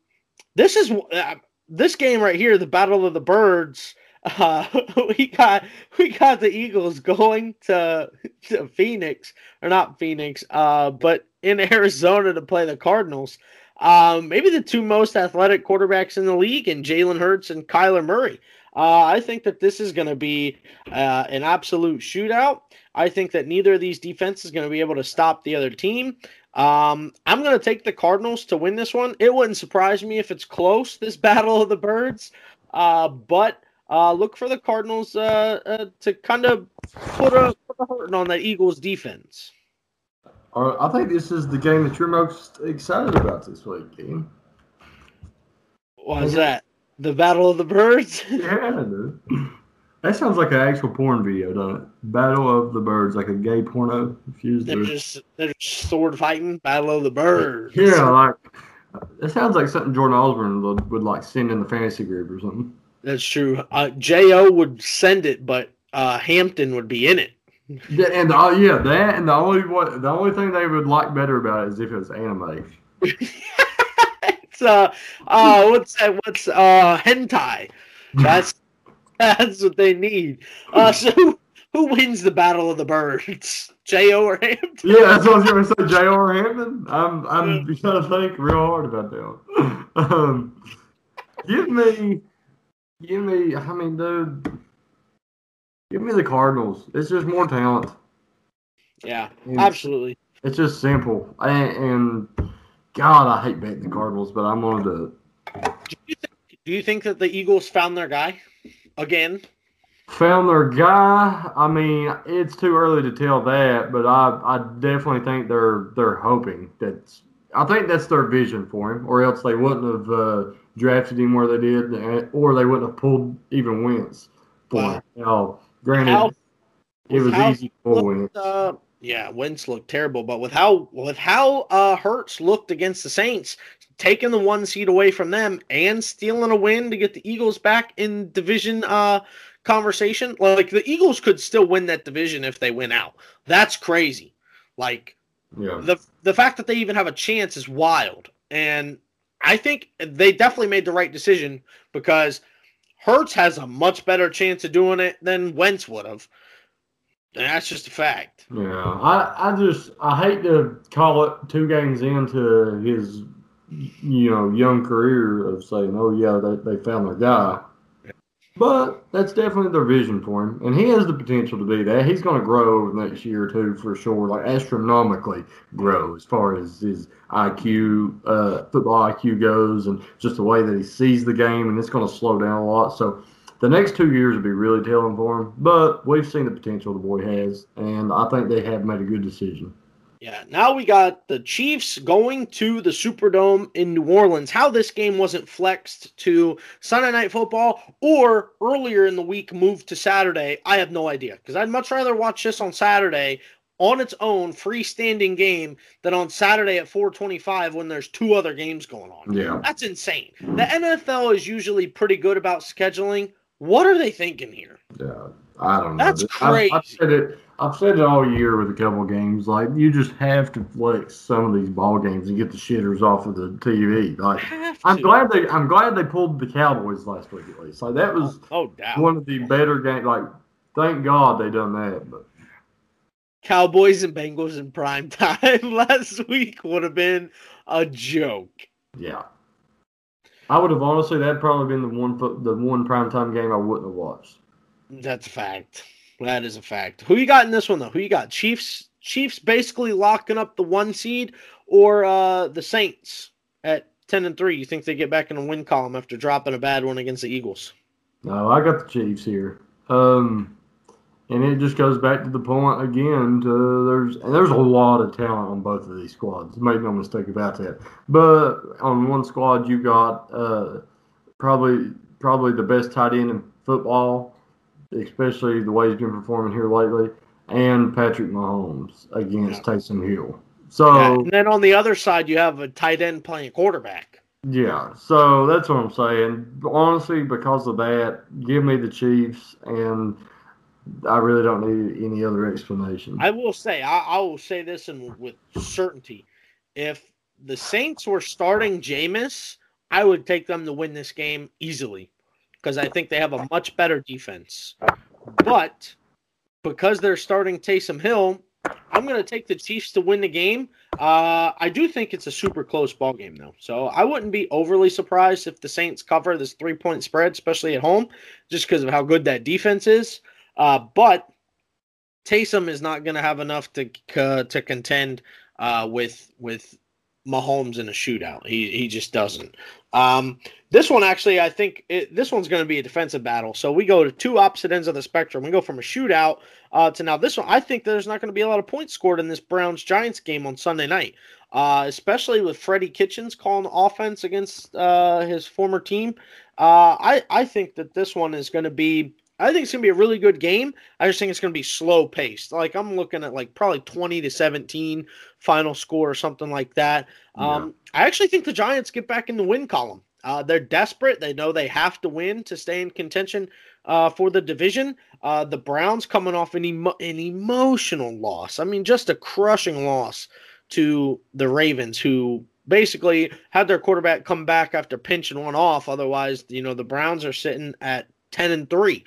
this is uh, this game right here, the Battle of the Birds. Uh, we got we got the Eagles going to, to Phoenix or not Phoenix, uh, but in Arizona to play the Cardinals. Um, maybe the two most athletic quarterbacks in the league, and Jalen Hurts and Kyler Murray. Uh, I think that this is going to be uh, an absolute shootout. I think that neither of these defenses is going to be able to stop the other team. Um, I'm going to take the Cardinals to win this one. It wouldn't surprise me if it's close, this Battle of the Birds. Uh, but uh, look for the Cardinals uh, uh to kind of put a, put a hurting on that Eagles defense. I think this is the game that you're most excited about this week, Dean. What is that? The Battle of the Birds? yeah, dude. That sounds like an actual porn video, doesn't it? Battle of the Birds, like a gay porno. Fused they're just they're just sword fighting. Battle of the Birds. Yeah, like it sounds like something Jordan Osborne would, would like send in the fantasy group or something. That's true. Uh, Jo would send it, but uh, Hampton would be in it. Yeah, and uh, yeah, that and the only what the only thing they would like better about it is if it was anime. it's uh, uh, what's that? What's uh, hentai? That's that's what they need. Uh, so who wins the battle of the birds? Jo or Hampton? Yeah, that's what I was going to say. Jo or Hampton. I'm I'm yeah. gonna think real hard about that. Um, give me, give me. I mean, dude, give me the Cardinals. It's just more talent. Yeah, and absolutely. It's just simple. And, and God, I hate betting the Cardinals, but I'm going to. Do you, think, do you think that the Eagles found their guy? again? Found their guy. I mean, it's too early to tell that, but I, I definitely think they're they're hoping that's. I think that's their vision for him, or else they wouldn't have uh, drafted him where they did, or they wouldn't have pulled even Wentz for wow. Now, granted, how, it was easy for Wentz. Uh, yeah, Wentz looked terrible, but with how with how uh, Hurts looked against the Saints, taking the one seed away from them and stealing a win to get the Eagles back in division uh, conversation. Like the Eagles could still win that division if they win out. That's crazy. Like yeah. the the fact that they even have a chance is wild. And I think they definitely made the right decision because Hurts has a much better chance of doing it than Wentz would have. And that's just a fact. Yeah, I, I just I hate to call it two games into his you know, young career of saying, oh, yeah, they, they found their guy. But that's definitely their vision for him. And he has the potential to be that. He's going to grow over the next year or two for sure, like astronomically grow as far as his IQ, uh, football IQ goes, and just the way that he sees the game. And it's going to slow down a lot. So the next two years will be really telling for him. But we've seen the potential the boy has. And I think they have made a good decision. Yeah, now we got the Chiefs going to the Superdome in New Orleans. How this game wasn't flexed to Sunday Night Football or earlier in the week moved to Saturday, I have no idea. Because I'd much rather watch this on Saturday on its own freestanding game than on Saturday at 425 when there's two other games going on. Yeah. That's insane. The NFL is usually pretty good about scheduling. What are they thinking here? Yeah, I don't know. That's crazy. I've, I've said it I've said it all year with a couple of games. Like you just have to flex some of these ball games and get the shitters off of the TV. Like I'm glad they I'm glad they pulled the Cowboys last week at least. Like that was oh, oh one of the better games. Like thank God they done that. But Cowboys and Bengals in prime time last week would have been a joke. Yeah. I would have honestly that'd probably been the one the one prime time game I wouldn't have watched. That's a fact. That is a fact. Who you got in this one though? Who you got? Chiefs. Chiefs basically locking up the one seed, or uh, the Saints at ten and three. You think they get back in the win column after dropping a bad one against the Eagles? No, I got the Chiefs here. Um, and it just goes back to the point again. To, there's and there's a lot of talent on both of these squads. Make no mistake about that. But on one squad, you got uh, probably probably the best tight end in football especially the way he's been performing here lately, and Patrick Mahomes against yeah. Taysom Hill. So yeah. and then on the other side, you have a tight end playing quarterback. Yeah, so that's what I'm saying. Honestly, because of that, give me the Chiefs, and I really don't need any other explanation. I will say, I, I will say this and with certainty: if the Saints were starting Jameis, I would take them to win this game easily because I think they have a much better defense. But because they're starting Taysom Hill, I'm going to take the Chiefs to win the game. Uh, I do think it's a super close ball game, though. So I wouldn't be overly surprised if the Saints cover this three point spread, especially at home, just because of how good that defense is. Uh, but Taysom is not going to have enough to uh, to contend uh, with with Mahomes in a shootout. He he just doesn't. Um, this one actually, I think it, this one's going to be a defensive battle. So we go to two opposite ends of the spectrum. We go from a shootout uh, to now this one. I think there's not going to be a lot of points scored in this Browns Giants game on Sunday night, uh, especially with Freddie Kitchens calling offense against uh, his former team. Uh, I I think that this one is going to be I think it's gonna be a really good game. I just think it's gonna be slow paced. Like I'm looking at like probably 20 to 17 final score or something like that. Um, I actually think the Giants get back in the win column. Uh, they're desperate. They know they have to win to stay in contention uh, for the division. Uh, the Browns coming off an, emo- an emotional loss. I mean, just a crushing loss to the Ravens, who basically had their quarterback come back after pinching one off. Otherwise, you know, the Browns are sitting at 10 and 3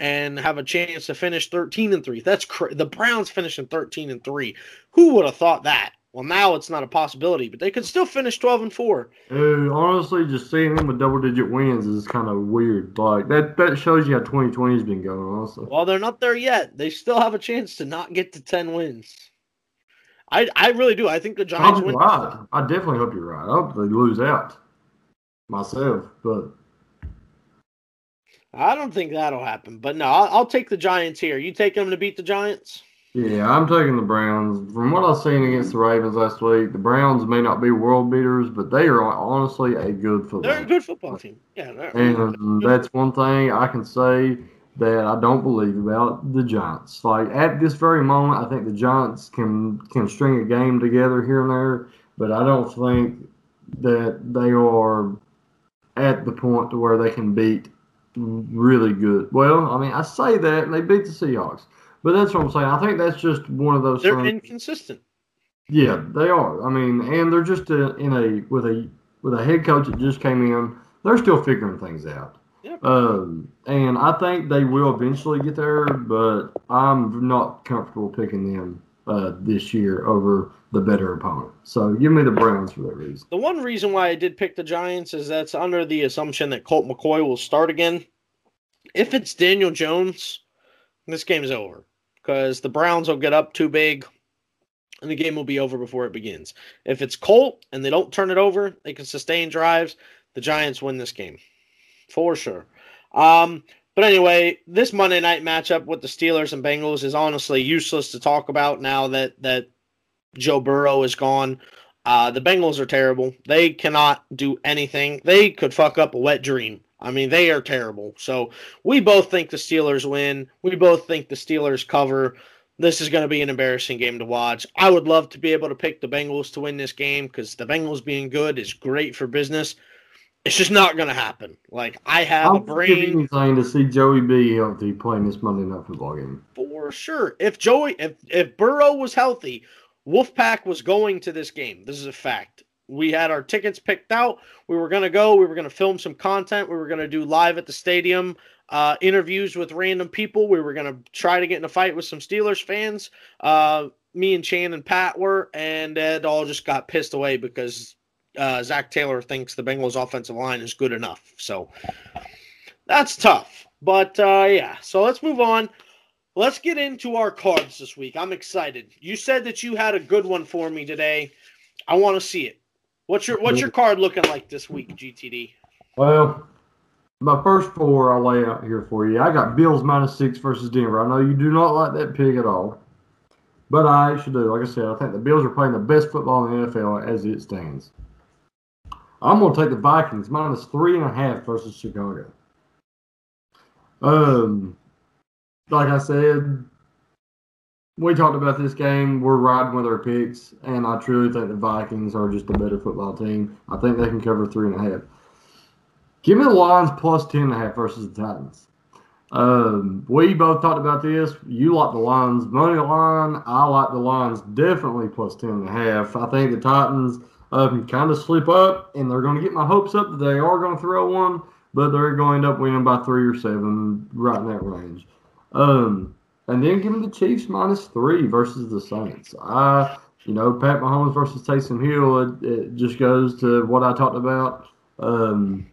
and have a chance to finish 13 and 3. That's cr- the Browns finishing 13 and 3. Who would have thought that? Well, now it's not a possibility, but they could still finish 12 and 4. Dude, honestly, just seeing them with double digit wins is kind of weird. Like that that shows you how 2020 has been going, honestly. Well, they're not there yet. They still have a chance to not get to 10 wins. I I really do. I think the Giants win. right. I definitely hope you're right. I hope they lose out myself, but I don't think that'll happen, but no, I'll, I'll take the Giants here. You take them to beat the Giants? Yeah, I'm taking the Browns. From what I've seen against the Ravens last week, the Browns may not be world beaters, but they are honestly a good football. They're a good football team. Yeah, they're- And that's one thing I can say that I don't believe about the Giants. Like at this very moment, I think the Giants can can string a game together here and there, but I don't think that they are at the point to where they can beat really good. Well, I mean, I say that and they beat the Seahawks, but that's what I'm saying. I think that's just one of those they're things. inconsistent. Yeah, they are. I mean, and they're just a, in a with a with a head coach that just came in. They're still figuring things out. Yep. Um, and I think they will eventually get there, but I'm not comfortable picking them uh, this year over the better opponent. So give me the Browns for that reason. The one reason why I did pick the Giants is that's under the assumption that Colt McCoy will start again. If it's Daniel Jones, this game is over because the Browns will get up too big and the game will be over before it begins. If it's Colt and they don't turn it over, they can sustain drives. The Giants win this game for sure. Um, but anyway, this Monday night matchup with the Steelers and Bengals is honestly useless to talk about now that that Joe Burrow is gone. Uh, the Bengals are terrible. They cannot do anything. They could fuck up a wet dream. I mean, they are terrible. So we both think the Steelers win. We both think the Steelers cover. This is going to be an embarrassing game to watch. I would love to be able to pick the Bengals to win this game because the Bengals being good is great for business. It's just not going to happen. Like I have I'll a brain anything to see Joey B healthy playing this Monday night football game. for sure. If Joey, if if Burrow was healthy, Wolfpack was going to this game. This is a fact. We had our tickets picked out. We were going to go. We were going to film some content. We were going to do live at the stadium uh, interviews with random people. We were going to try to get in a fight with some Steelers fans. Uh, me and Chan and Pat were, and it all just got pissed away because uh, Zac Taylor thinks the Bengals' offensive line is good enough. So that's tough. But uh, yeah, so let's move on. Let's get into our cards this week. I'm excited. You said that you had a good one for me today. I want to see it. What's your What's your card looking like this week, GTD? Well, my first four I'll lay out here for you. I got Bills minus six versus Denver. I know you do not like that pick at all, but I actually do. Like I said, I think the Bills are playing the best football in the NFL as it stands. I'm going to take the Vikings minus three and a half versus Chicago. Um, like I said, we talked about this game. We're riding with our picks, and I truly think the Vikings are just a better football team. I think they can cover three and a half. Give me the Lions plus ten and a half versus the Titans. Um, we both talked about this. You like the Lions money line. I like the Lions definitely plus ten and a half. I think the Titans um, kind of slip up, and they're going to get my hopes up that they are going to throw one, but they're going to end up winning by three or seven, right in that range. Um, and then give me the Chiefs minus three versus the Saints. I, you know, Pat Mahomes versus Taysom Hill. It, it just goes to what I talked about. Um,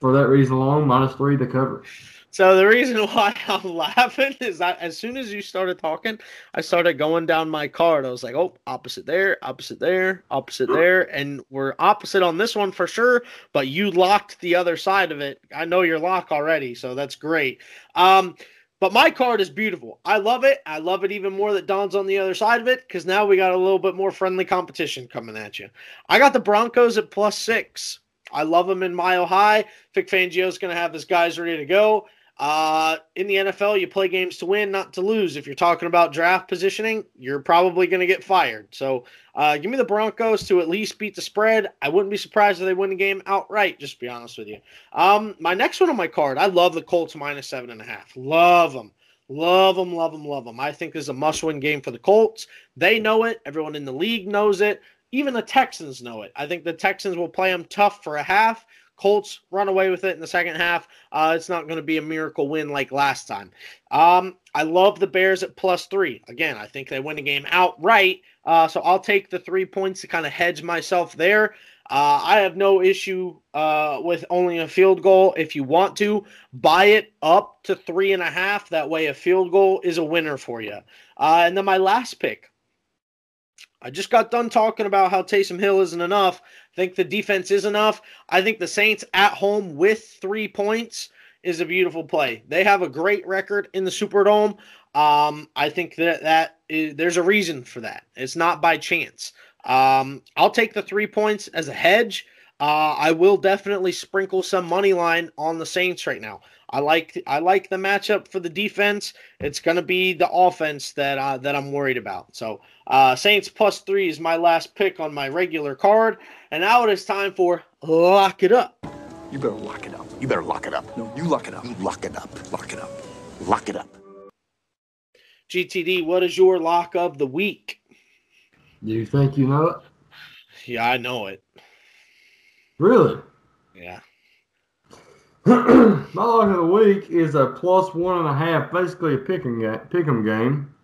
for that reason alone, minus three to cover. So the reason why I'm laughing is that as soon as you started talking, I started going down my card. I was like, oh, opposite there, opposite there, opposite there. And we're opposite on this one for sure, but you locked the other side of it. I know your lock already, so that's great. Um, but my card is beautiful. I love it. I love it even more that Don's on the other side of it because now we got a little bit more friendly competition coming at you. I got the Broncos at plus six. I love them in Mile High. Vic Fangio's going to have his guys ready to go. Uh, in the NFL, you play games to win, not to lose. If you're talking about draft positioning, you're probably going to get fired. So uh, give me the Broncos to at least beat the spread. I wouldn't be surprised if they win the game outright, just to be honest with you. Um, my next one on my card, I love the Colts minus seven and a half. Love them. Love them, love them, love them. I think this is a must win game for the Colts. They know it. Everyone in the league knows it. Even the Texans know it. I think the Texans will play them tough for a half. Colts run away with it in the second half. Uh, it's not going to be a miracle win like last time. Um, I love the Bears at plus three. Again, I think they win the game outright. Uh, so I'll take the three points to kind of hedge myself there. Uh, I have no issue uh, with only a field goal. If you want to, buy it up to three and a half. That way, a field goal is a winner for you. Uh, and then my last pick. I just got done talking about how Taysom Hill isn't enough. I think the defense is enough. I think the Saints at home with three points is a beautiful play. They have a great record in the Superdome. Um, I think that that is, there's a reason for that. It's not by chance. Um, I'll take the three points as a hedge. Uh, I will definitely sprinkle some money line on the Saints right now. I like I like the matchup for the defense. It's going to be the offense that uh, that I'm worried about. So uh, Saints plus three is my last pick on my regular card, and now it is time for lock it up. You better lock it up. You better lock it up. No, you lock it up. You lock it up. Lock it up. Lock it up. GTD, what is your lock of the week? You think you know it? Yeah, I know it. Really? Yeah. My lock of the week is a plus one and a half, basically a pick'em game. Pick'em game.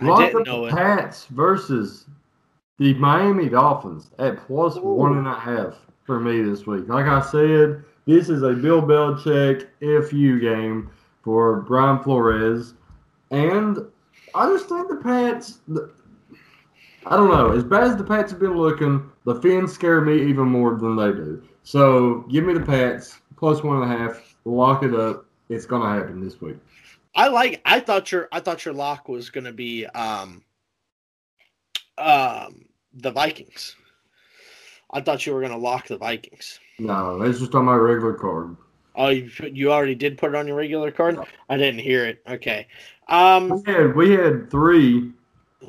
I Lock didn't up know the it. Pats versus the Miami Dolphins at plus Ooh. one and a half for me this week. Like I said, this is a Bill Belichick FU game for Brian Flores, and I just think the Pats. The, I don't know. As bad as the Pats have been looking, the Fins scare me even more than they do. So give me the Pats plus one and a half. Lock it up. It's gonna happen this week. I like. I thought your. I thought your lock was going to be um, um, the Vikings. I thought you were going to lock the Vikings. No, it's just on my regular card. Oh, you you already did put it on your regular card. I didn't hear it. Okay. Um, We had we had three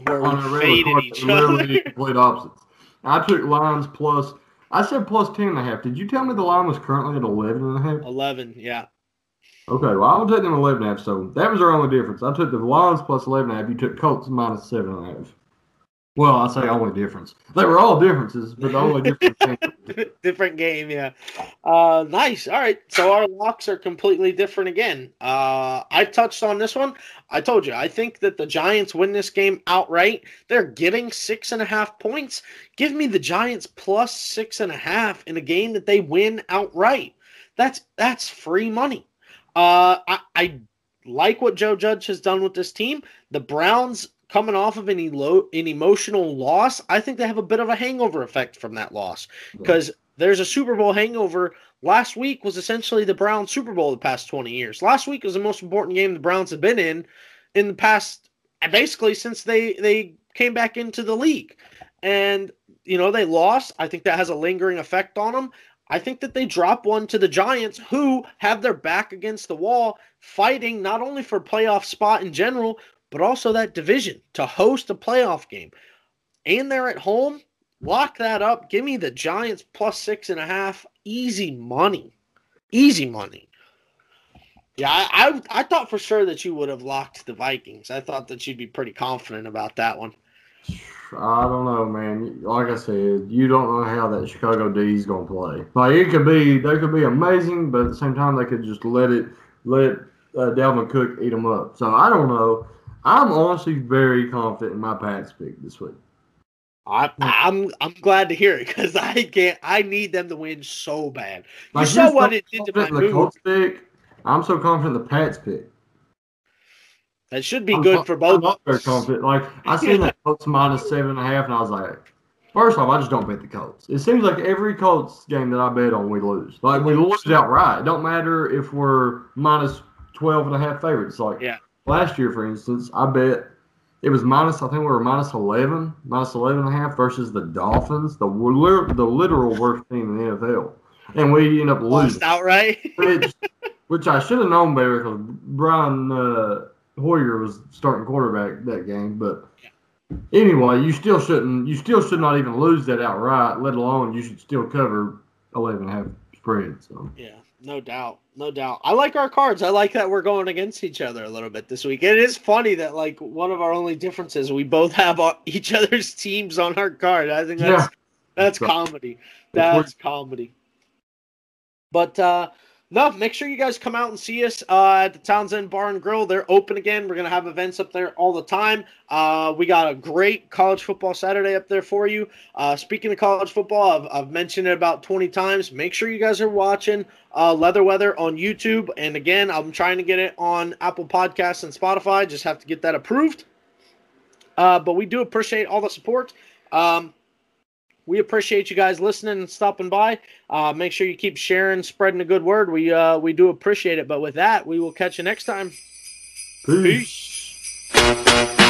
where on a we regular faded card each other. complete opposites. I took Lions plus. I said plus ten and a half. Did you tell me the line was currently at eleven and a half? Eleven. Yeah. Okay, well I will take them eleven and a half. So that was our only difference. I took the Lions plus eleven and a half. You took Colts minus seven and a half. Well, I say only difference. They were all differences, but the only difference. different game, yeah. Uh, nice. All right. So our locks are completely different again. Uh, I touched on this one. I told you, I think that the Giants win this game outright. They're getting six and a half points. Give me the Giants plus six and a half in a game that they win outright. That's that's free money. Uh, I, I like what Joe Judge has done with this team. The Browns coming off of an, elo- an emotional loss, I think they have a bit of a hangover effect from that loss because there's a Super Bowl hangover. Last week was essentially the Browns Super Bowl of the past 20 years. Last week was the most important game the Browns have been in in the past basically since they they came back into the league. And you know, they lost. I think that has a lingering effect on them. I think that they drop one to the Giants, who have their back against the wall, fighting not only for playoff spot in general, but also that division to host a playoff game. And they're at home. Lock that up. Give me the Giants plus six and a half. Easy money. Easy money. Yeah, I, I, I thought for sure that you would have locked the Vikings. I thought that you'd be pretty confident about that one. I don't know, man. Like I said, you don't know how that Chicago D is going to play. Like it could be, they could be amazing, but at the same time, they could just let it, let uh, Dalvin Cook eat them up. So I don't know. I'm honestly very confident in my Pats pick this week. I, I'm I'm glad to hear it because I can't. I need them to win so bad. You Like, saw what so it did to my the. Colts pick. I'm so confident in the Pats pick. That should be I'm good co- for both. I'm not very confident. Like I seen that Colts minus seven and a half, and I was like, first off, I just don't bet the Colts. It seems like every Colts game that I bet on, we lose. Like we lose it outright. It don't matter if we're minus 12 and a half favorites. Like Yeah. Last year, for instance, I bet it was minus. I think we were minus 11, minus 11 and a half versus the Dolphins, the the literal worst team in the NFL, and we end up losing Lost outright. which, which I should have known better because Brian uh, Hoyer was starting quarterback that game. But anyway, you still shouldn't. You still should not even lose that outright. Let alone you should still cover 11 and a half spread. So yeah, no doubt, no doubt. I like our cards. I like that we're going against each other a little bit this week. It is funny that like one of our only differences, we both have our, each other's teams on our card. I think that's Yeah. that's comedy. That's comedy. But uh no, make sure you guys come out and see us uh, at the Townsend Bar and Grill. They're open again. We're gonna have events up there all the time. Uh, we got a great college football Saturday up there for you. Uh, speaking of college football, I've, I've mentioned it about 20 times. Make sure you guys are watching uh, Leather Weather on YouTube. And again, I'm trying to get it on Apple Podcasts and Spotify. Just have to get that approved. Uh, but we do appreciate all the support. Um, we appreciate you guys listening and stopping by. Uh, make sure you keep sharing, spreading the good word. We uh, we do appreciate it. But with that, we will catch you next time. peace. It